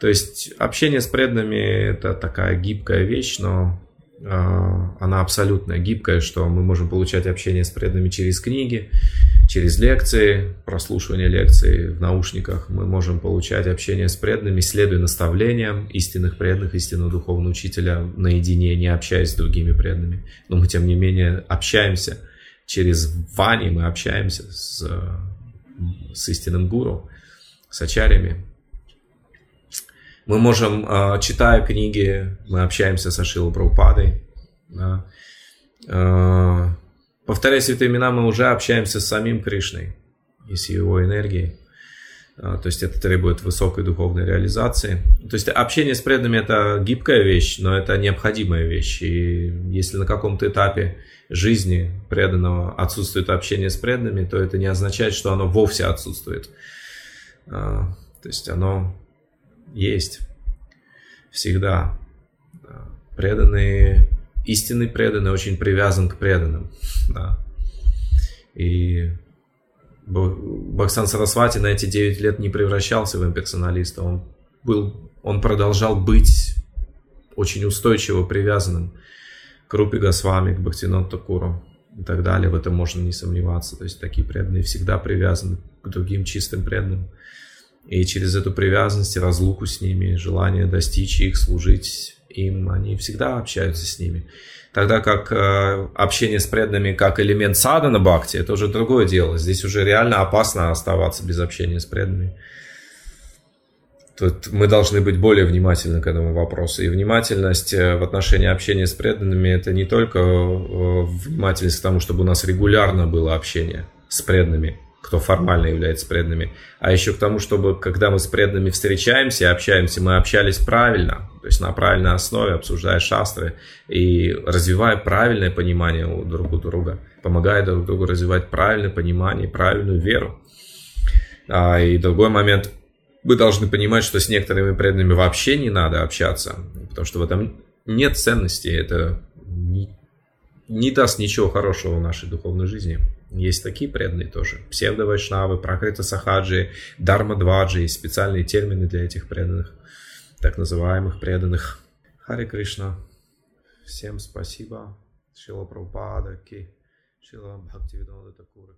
A: То есть общение с преданными это такая гибкая вещь, но а, она абсолютно гибкая, что мы можем получать общение с преданными через книги, через лекции, прослушивание лекций в наушниках. Мы можем получать общение с преданными, следуя наставлениям истинных преданных, истинного духовного учителя наедине, не общаясь с другими преданными. Но мы, тем не менее, общаемся через Вани, мы общаемся с, с истинным гуру, с ачарями. Мы можем, а, читая книги, мы общаемся с Ашилой Прабхупадой. Да. А, повторяя святые имена, мы уже общаемся с самим Кришной и с его энергией. А, то есть это требует высокой духовной реализации. То есть общение с преданными это гибкая вещь, но это необходимая вещь. И если на каком-то этапе жизни преданного отсутствует общение с преданными, то это не означает, что оно вовсе отсутствует. То есть оно есть всегда. Преданные истинный преданный очень привязан к преданным. Да. И Баксан Сарасвати на эти 9 лет не превращался в имперсоналиста. Он, был, он продолжал быть очень устойчиво привязанным к Рупи Госвами, к Бхактинот Такуру и так далее. В этом можно не сомневаться. То есть такие преданные всегда привязаны к другим чистым преданным. И через эту привязанность, разлуку с ними, желание достичь их, служить им, они всегда общаются с ними. Тогда как э, общение с преданными как элемент сада на бхакти, это уже другое дело. Здесь уже реально опасно оставаться без общения с преданными. Тут мы должны быть более внимательны к этому вопросу. И внимательность э, в отношении общения с преданными это не только э, внимательность к тому, чтобы у нас регулярно было общение с преданными, кто формально является преданными, а еще к тому, чтобы когда мы с преданными встречаемся и общаемся, мы общались правильно, то есть на правильной основе, обсуждая шастры и развивая правильное понимание у друг у друга, помогая друг другу развивать правильное понимание, правильную веру. А, и другой момент, вы должны понимать, что с некоторыми преданными вообще не надо общаться, потому что в этом нет ценности, это не, не даст ничего хорошего в нашей духовной жизни. Есть такие преданные тоже. Псевдо-вайшнавы, пракрита сахаджи, дарма-дваджи. Есть специальные термины для этих преданных, так называемых преданных. Харе Кришна. Всем спасибо. Шила Прабхупада Ки. Шила Бхактивинода Такура.